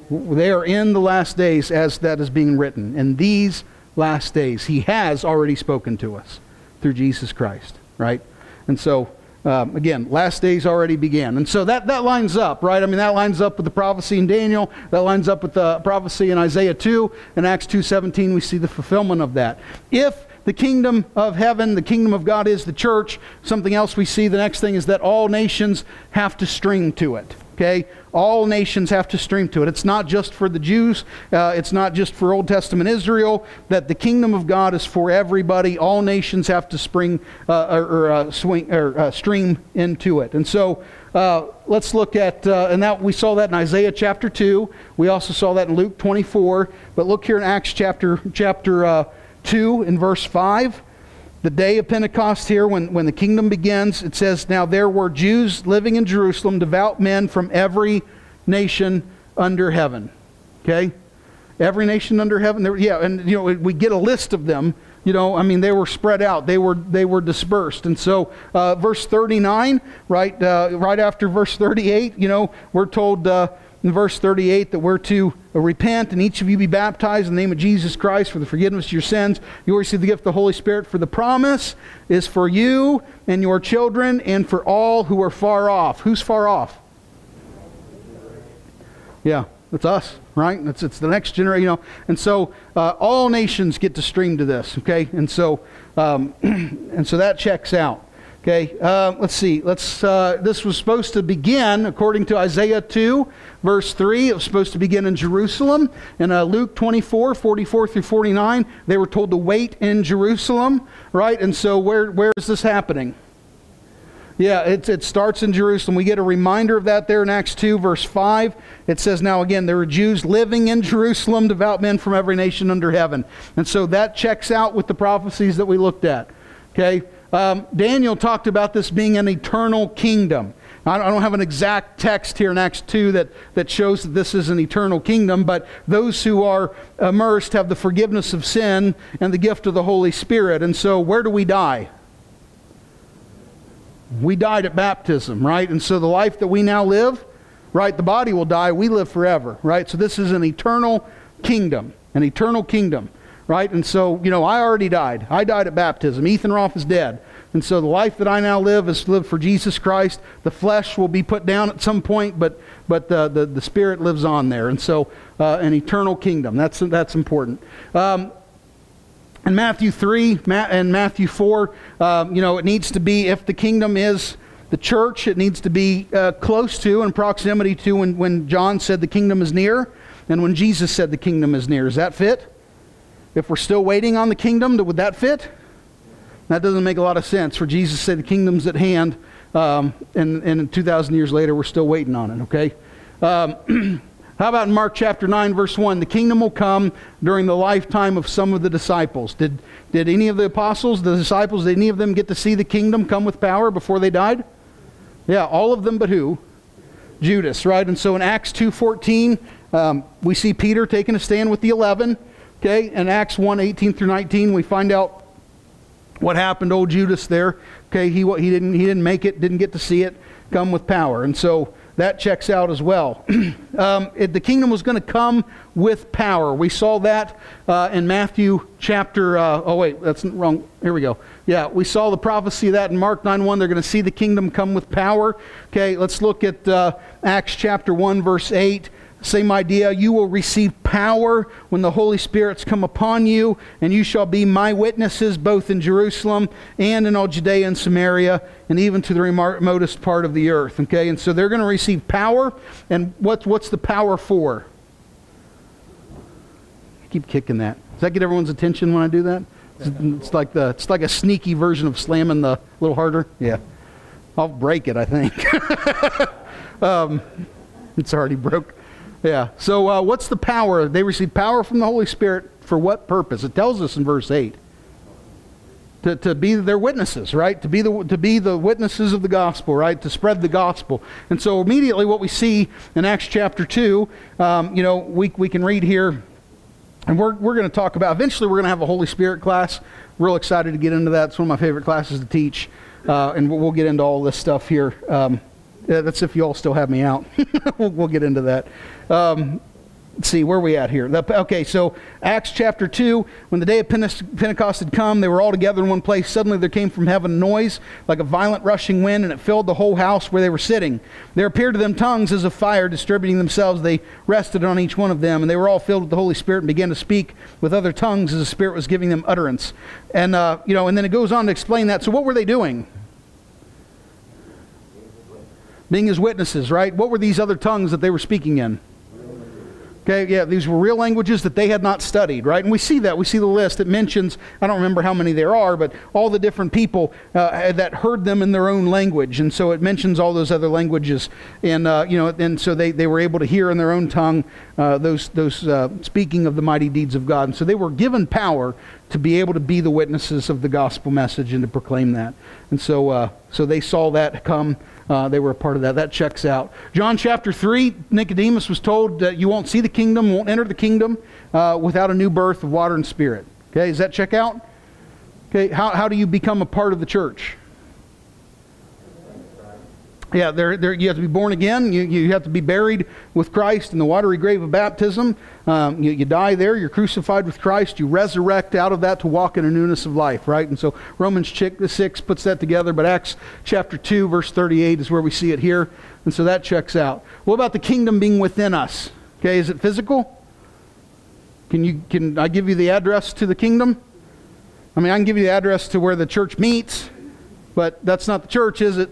They are in the last days as that is being written. In these last days, he has already spoken to us through Jesus Christ, right? And so um, again, last days already began. And so that, that lines up, right? I mean, that lines up with the prophecy in Daniel. That lines up with the prophecy in Isaiah 2. In Acts 2.17, we see the fulfillment of that. If the kingdom of heaven, the kingdom of God is the church, something else we see, the next thing is that all nations have to string to it. Okay? All nations have to stream to it. It's not just for the Jews, uh, it's not just for Old Testament Israel, that the kingdom of God is for everybody. All nations have to spring uh, or, or uh, swing or uh, stream into it. And so uh, let's look at, uh, and that we saw that in Isaiah chapter 2. We also saw that in Luke 24. But look here in Acts chapter, chapter 2 in verse 5 the day of Pentecost here, when, when the kingdom begins, it says, Now there were Jews living in Jerusalem, devout men from every nation under heaven. Okay? Every nation under heaven. There, yeah, and you know, we get a list of them. You know, I mean, they were spread out. They were they were dispersed. And so, uh, verse 39, right, uh, right after verse 38, you know, we're told. Uh, in verse 38 that we're to repent and each of you be baptized in the name of Jesus Christ for the forgiveness of your sins. You will receive the gift of the Holy Spirit, for the promise is for you and your children and for all who are far off. Who's far off? Yeah, it's us, right? It's, it's the next generation, you know. And so uh, all nations get to stream to this, okay? And so, um, and so that checks out. Okay, uh, let's see. Let's. Uh, this was supposed to begin, according to Isaiah 2, verse 3. It was supposed to begin in Jerusalem. In uh, Luke 24, 44 through 49, they were told to wait in Jerusalem, right? And so, where where is this happening? Yeah, it, it starts in Jerusalem. We get a reminder of that there in Acts 2, verse 5. It says, Now again, there were Jews living in Jerusalem, devout men from every nation under heaven. And so that checks out with the prophecies that we looked at. Okay? Um, Daniel talked about this being an eternal kingdom. I don't have an exact text here in Acts 2 that, that shows that this is an eternal kingdom, but those who are immersed have the forgiveness of sin and the gift of the Holy Spirit. And so, where do we die? We died at baptism, right? And so, the life that we now live, right, the body will die, we live forever, right? So, this is an eternal kingdom, an eternal kingdom right? And so, you know, I already died. I died at baptism. Ethan Rolph is dead. And so the life that I now live is live for Jesus Christ. The flesh will be put down at some point, but, but the, the, the spirit lives on there. And so uh, an eternal kingdom. That's, that's important. Um, in Matthew 3 and Matthew 4, um, you know, it needs to be, if the kingdom is the church, it needs to be uh, close to and proximity to when, when John said the kingdom is near and when Jesus said the kingdom is near. Does that fit? If we're still waiting on the kingdom, would that fit? That doesn't make a lot of sense for Jesus say the kingdom's at hand, um, and, and 2,000 years later, we're still waiting on it, okay? Um, How about in Mark chapter 9, verse 1? The kingdom will come during the lifetime of some of the disciples. Did, did any of the apostles, the disciples, did any of them get to see the kingdom come with power before they died? Yeah, all of them but who? Judas, right? And so in Acts 2.14, um, we see Peter taking a stand with the 11. Okay, in Acts 1, 18 through 19, we find out what happened to old Judas there. Okay, he, he, didn't, he didn't make it, didn't get to see it come with power. And so that checks out as well. um, it, the kingdom was going to come with power. We saw that uh, in Matthew chapter. Uh, oh wait, that's wrong. Here we go. Yeah, we saw the prophecy of that in Mark 9 1. They're going to see the kingdom come with power. Okay, let's look at uh, Acts chapter 1 verse 8. Same idea. You will receive power when the Holy Spirit's come upon you, and you shall be my witnesses both in Jerusalem and in all Judea and Samaria, and even to the remotest part of the earth. Okay, and so they're going to receive power. And what's what's the power for? I keep kicking that. Does that get everyone's attention when I do that? It's, it's like the it's like a sneaky version of slamming the a little harder. Yeah, I'll break it. I think. um, it's already broke. Yeah. So uh, what's the power? They receive power from the Holy Spirit for what purpose? It tells us in verse 8. To, to be their witnesses, right? To be, the, to be the witnesses of the gospel, right? To spread the gospel. And so immediately what we see in Acts chapter 2, um, you know, we, we can read here, and we're, we're going to talk about, eventually we're going to have a Holy Spirit class. Real excited to get into that. It's one of my favorite classes to teach. Uh, and we'll, get into all this stuff here um, yeah, that's if you all still have me out. we'll, we'll, get into that. Um, let's see, where are we at here? The, okay, so Acts chapter 2, when the day of Pentecost had come, they were all together in one place. Suddenly there came from heaven a noise like a violent rushing wind, and it filled the whole house where they were sitting. There appeared to them tongues as of fire distributing themselves. They rested on each one of them, and they were all filled with the Holy Spirit and began to speak with other tongues as the Spirit was giving them utterance. And, uh, you know, and then it goes on to explain that. So what were they doing? Being his witnesses, right? What were these other tongues that they were speaking in? Okay, yeah, these were real languages that they had not studied, right? And we see that. We see the list. It mentions, I don't remember how many there are, but all the different people uh, that heard them in their own language. And so it mentions all those other languages. And, uh, you know, and so they, they were able to hear in their own tongue uh, those, those uh, speaking of the mighty deeds of God. And so they were given power to be able to be the witnesses of the gospel message and to proclaim that. And so, uh, so they saw that come uh, they were a part of that. That checks out. John chapter 3, Nicodemus was told that you won't see the kingdom, won't enter the kingdom uh, without a new birth of water and spirit. Okay, does that check out? Okay, how, how do you become a part of the church? Yeah, there, there, you have to be born again. You, you have to be buried with Christ in the watery grave of baptism. Um, you, you die there. You're crucified with Christ. You resurrect out of that to walk in a newness of life, right? And so Romans 6 puts that together, but Acts chapter 2, verse 38 is where we see it here. And so that checks out. What about the kingdom being within us? Okay, is it physical? Can, you, can I give you the address to the kingdom? I mean, I can give you the address to where the church meets, but that's not the church, is it?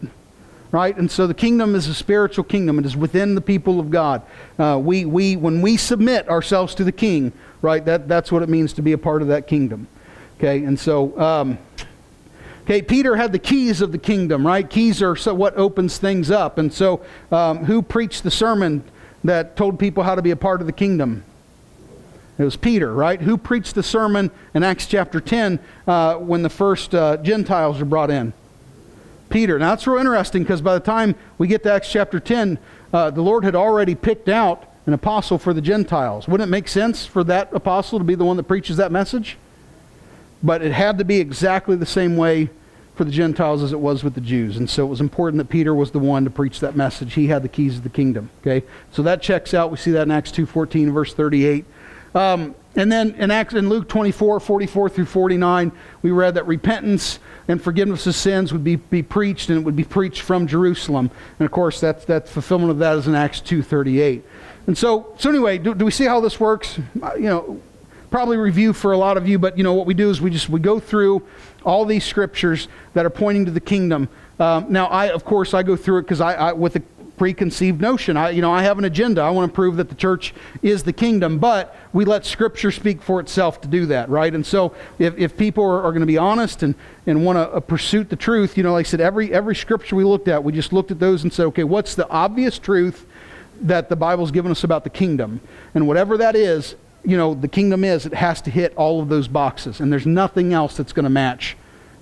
Right? And so the kingdom is a spiritual kingdom. It is within the people of God. Uh, we, we, when we submit ourselves to the king, right, that, that's what it means to be a part of that kingdom. Okay, and so, um, okay, Peter had the keys of the kingdom, right? Keys are so what opens things up. And so, um, who preached the sermon that told people how to be a part of the kingdom? It was Peter, right? Who preached the sermon in Acts chapter 10 uh, when the first uh, Gentiles were brought in? Peter. Now, that's real interesting because by the time we get to Acts chapter 10, uh, the Lord had already picked out an apostle for the Gentiles. Wouldn't it make sense for that apostle to be the one that preaches that message? But it had to be exactly the same way for the Gentiles as it was with the Jews. And so it was important that Peter was the one to preach that message. He had the keys of the kingdom. Okay? So that checks out. We see that in Acts 2.14, verse 38. Um, and then in, Acts, in Luke 24, 44 through 49, we read that repentance and forgiveness of sins would be, be preached, and it would be preached from Jerusalem. And of course, that's, that fulfillment of that is in Acts 2.38. And so, so anyway, do, do we see how this works? Uh, you know, probably review for a lot of you, but you know what we do is we just we go through all these scriptures that are pointing to the kingdom. Um, now, I of course I go through it because I, I with the preconceived notion. I, you know, I have an agenda. I want to prove that the church is the kingdom, but we let Scripture speak for itself to do that, right? And so if, if people are, are going to be honest and, and want to uh, pursue the truth, you know, like I said, every, every Scripture we looked at, we just looked at those and said, okay, what's the obvious truth that the Bible's given us about the kingdom. And whatever that is, you know, the kingdom is, it has to hit all of those boxes. And there's nothing else that's going to match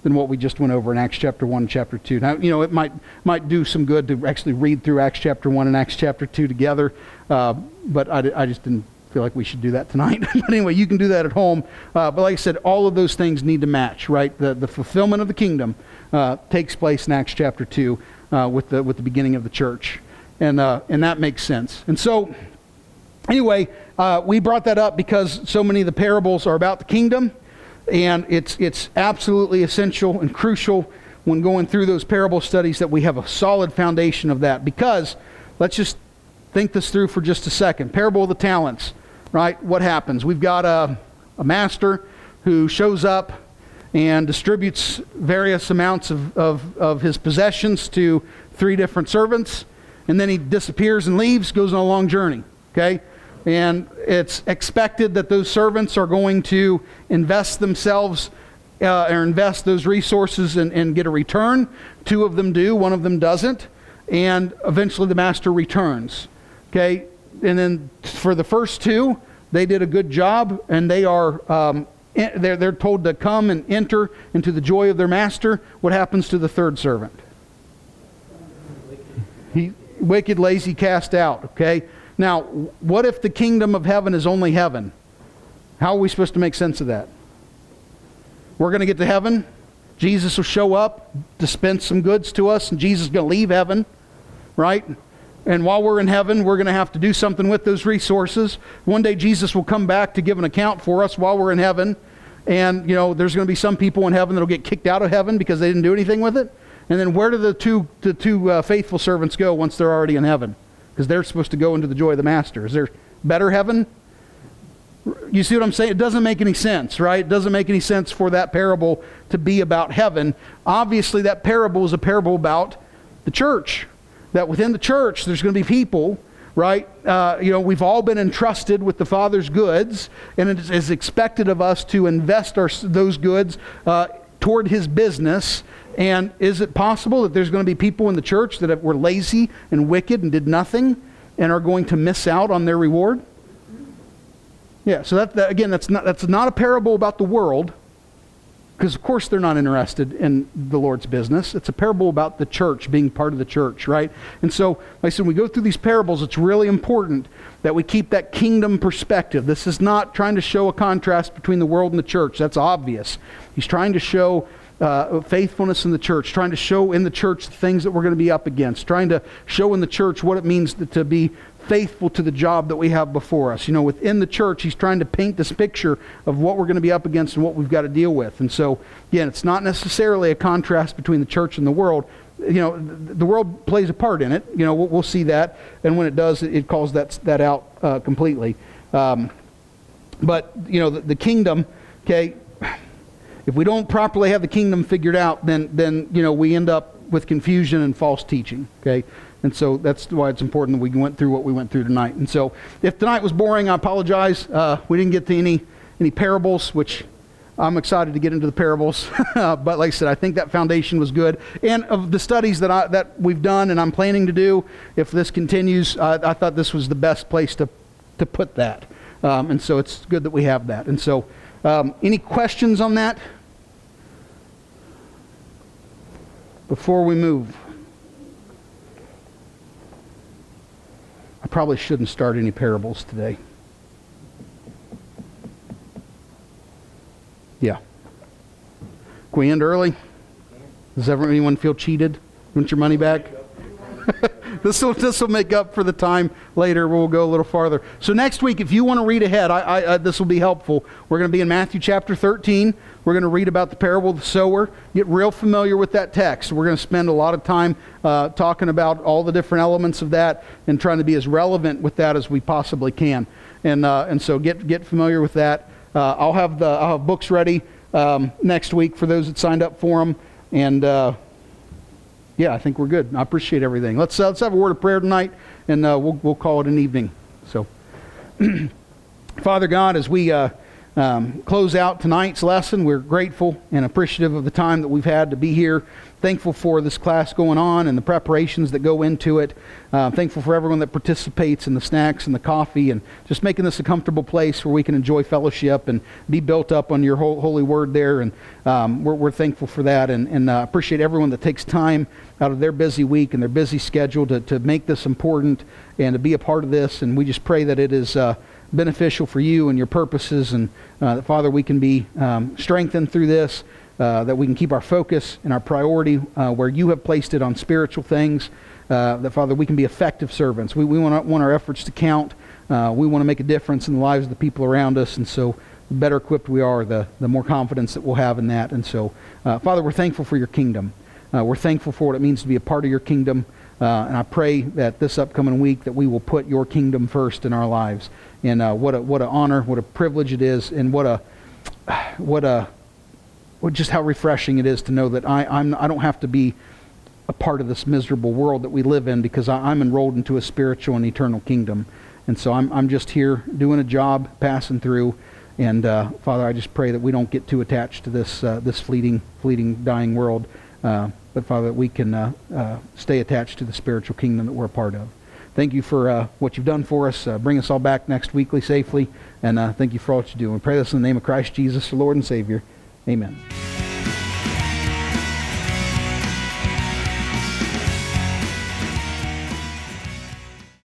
than what we just went over in Acts chapter 1 and chapter 2. Now, you know, it might, might do some good to actually read through Acts chapter 1 and Acts chapter 2 together, uh, but I, I just didn't feel like we should do that tonight. but anyway, you can do that at home. Uh, but like I said, all of those things need to match, right? The, the fulfillment of the kingdom uh, takes place in Acts chapter 2 uh, with, the, with the beginning of the church. And, uh, and that makes sense. And so, anyway, uh, we brought that up because so many of the parables are about the kingdom. And it's, it's absolutely essential and crucial when going through those parable studies that we have a solid foundation of that. Because, let's just think this through for just a second. Parable of the talents, right? What happens? We've got a, a master who shows up and distributes various amounts of, of, of his possessions to three different servants. And then he disappears and leaves, goes on a long journey. Okay? And it's expected that those servants are going to invest themselves uh, or invest those resources and, and get a return. Two of them do, one of them doesn't. And eventually the master returns. Okay? And then for the first two, they did a good job and they are. Um, they're, they're told to come and enter into the joy of their master. What happens to the third servant? He, wicked, lazy, cast out. Okay? Now, what if the kingdom of heaven is only heaven? How are we supposed to make sense of that? We're going to get to heaven. Jesus will show up, dispense some goods to us, and Jesus is going to leave heaven, right? And while we're in heaven, we're going to have to do something with those resources. One day Jesus will come back to give an account for us while we're in heaven. And, you know, there's going to be some people in heaven that'll get kicked out of heaven because they didn't do anything with it. And then where do the two, the two uh, faithful servants go once they're already in heaven? Because they're supposed to go into the joy of the master. Is there better heaven? You see what I'm saying? It doesn't make any sense, right? It doesn't make any sense for that parable to be about heaven. Obviously, that parable is a parable about the church. That within the church, there's going to be people, right? Uh, you know, we've all been entrusted with the Father's goods, and it is expected of us to invest our, those goods uh, toward His business and is it possible that there's going to be people in the church that were lazy and wicked and did nothing and are going to miss out on their reward? Yeah, so that, that again, that's not, that's not a parable about the world, because of course they're not interested in the Lord's business. It's a parable about the church, being part of the church, right? And so, like I said, when we go through these parables, it's really important that we keep that kingdom perspective. This is not trying to show a contrast between the world and the church. That's obvious. He's trying to show uh, faithfulness in the church, trying to show in the church the things that we're going to be up against, trying to show in the church what it means to, to be faithful to the job that we have before us. You know, within the church, he's trying to paint this picture of what we're going to be up against and what we've got to deal with. And so, again, it's not necessarily a contrast between the church and the world. You know, the world plays a part in it. You know, we'll, see that. And when it does, it, calls that, that out uh, completely. Um, but, you know, the, the kingdom, okay, if we don't properly have the kingdom figured out, then, then you know, we end up with confusion and false teaching. Okay? And so that's why it's important that we went through what we went through tonight. And so if tonight was boring, I apologize. Uh, we didn't get to any, any parables, which I'm excited to get into the parables. but like I said, I think that foundation was good. And of the studies that, I, that we've done and I'm planning to do, if this continues, I thought this was the best place to, to put that. Um, and so it's good that we have that. And so um, any questions on that? Before we move, I probably shouldn't start any parables today. Yeah. Can we end early? Does ever anyone feel cheated? Want your money back? this will this will make up for the time later. We'll go a little farther. So next week, if you want to read ahead, I, I, I, this will be helpful. We're going to be in Matthew chapter 13. We're going to read about the parable of the sower. Get real familiar with that text. We're going to spend a lot of time uh, talking about all the different elements of that and trying to be as relevant with that as we possibly can. And uh, and so get get familiar with that. Uh, I'll have the I'll have books ready um, next week for those that signed up for them. And uh, yeah, I think we're good. I appreciate everything. Let's, uh, let's have a word of prayer tonight, and uh, we'll, we'll call it an evening. So, Father God, as we, uh, um, close out tonight's lesson. We're grateful and appreciative of the time that we've had to be here. Thankful for this class going on and the preparations that go into it. Uh, thankful for everyone that participates in the snacks and the coffee and just making this a comfortable place where we can enjoy fellowship and be built up on your ho- holy word there. And um, we're, we're thankful for that and, and uh, appreciate everyone that takes time out of their busy week and their busy schedule to, to make this important and to be a part of this. And we just pray that it is. Uh, beneficial for you and your purposes. And uh, that, Father, we can be um, strengthened through this, uh, that we can keep our focus and our priority uh, where you have placed it on spiritual things. Uh, that, Father, we can be effective servants. We, we want, want our efforts to count. Uh, we want to make a difference in the lives of the people around us. And so, the better equipped we are, the, the more confidence that we'll have in that. And so, Father, we're thankful for your kingdom. we're thankful for what it means to be a part of your kingdom. Uh, and I pray that this upcoming week that we will put your kingdom first in our lives. And uh, what a what an honor, what a privilege it is, and what a what a what just how refreshing it is to know that I I'm I don't have to be a part of this miserable world that we live in because I, I'm enrolled into a spiritual and eternal kingdom. And so I'm I'm just here doing a job, passing through. And uh, Father, I just pray that we don't get too attached to this uh, this fleeting fleeting dying world. Uh, but Father, that we can uh, uh, stay attached to the spiritual kingdom that we're a part of. Thank you for uh, what you've done for us. Uh, bring us all back next weekly safely. And uh, thank you for all that you do. And we pray this in the name of Christ Jesus, the Lord and Savior. Amen.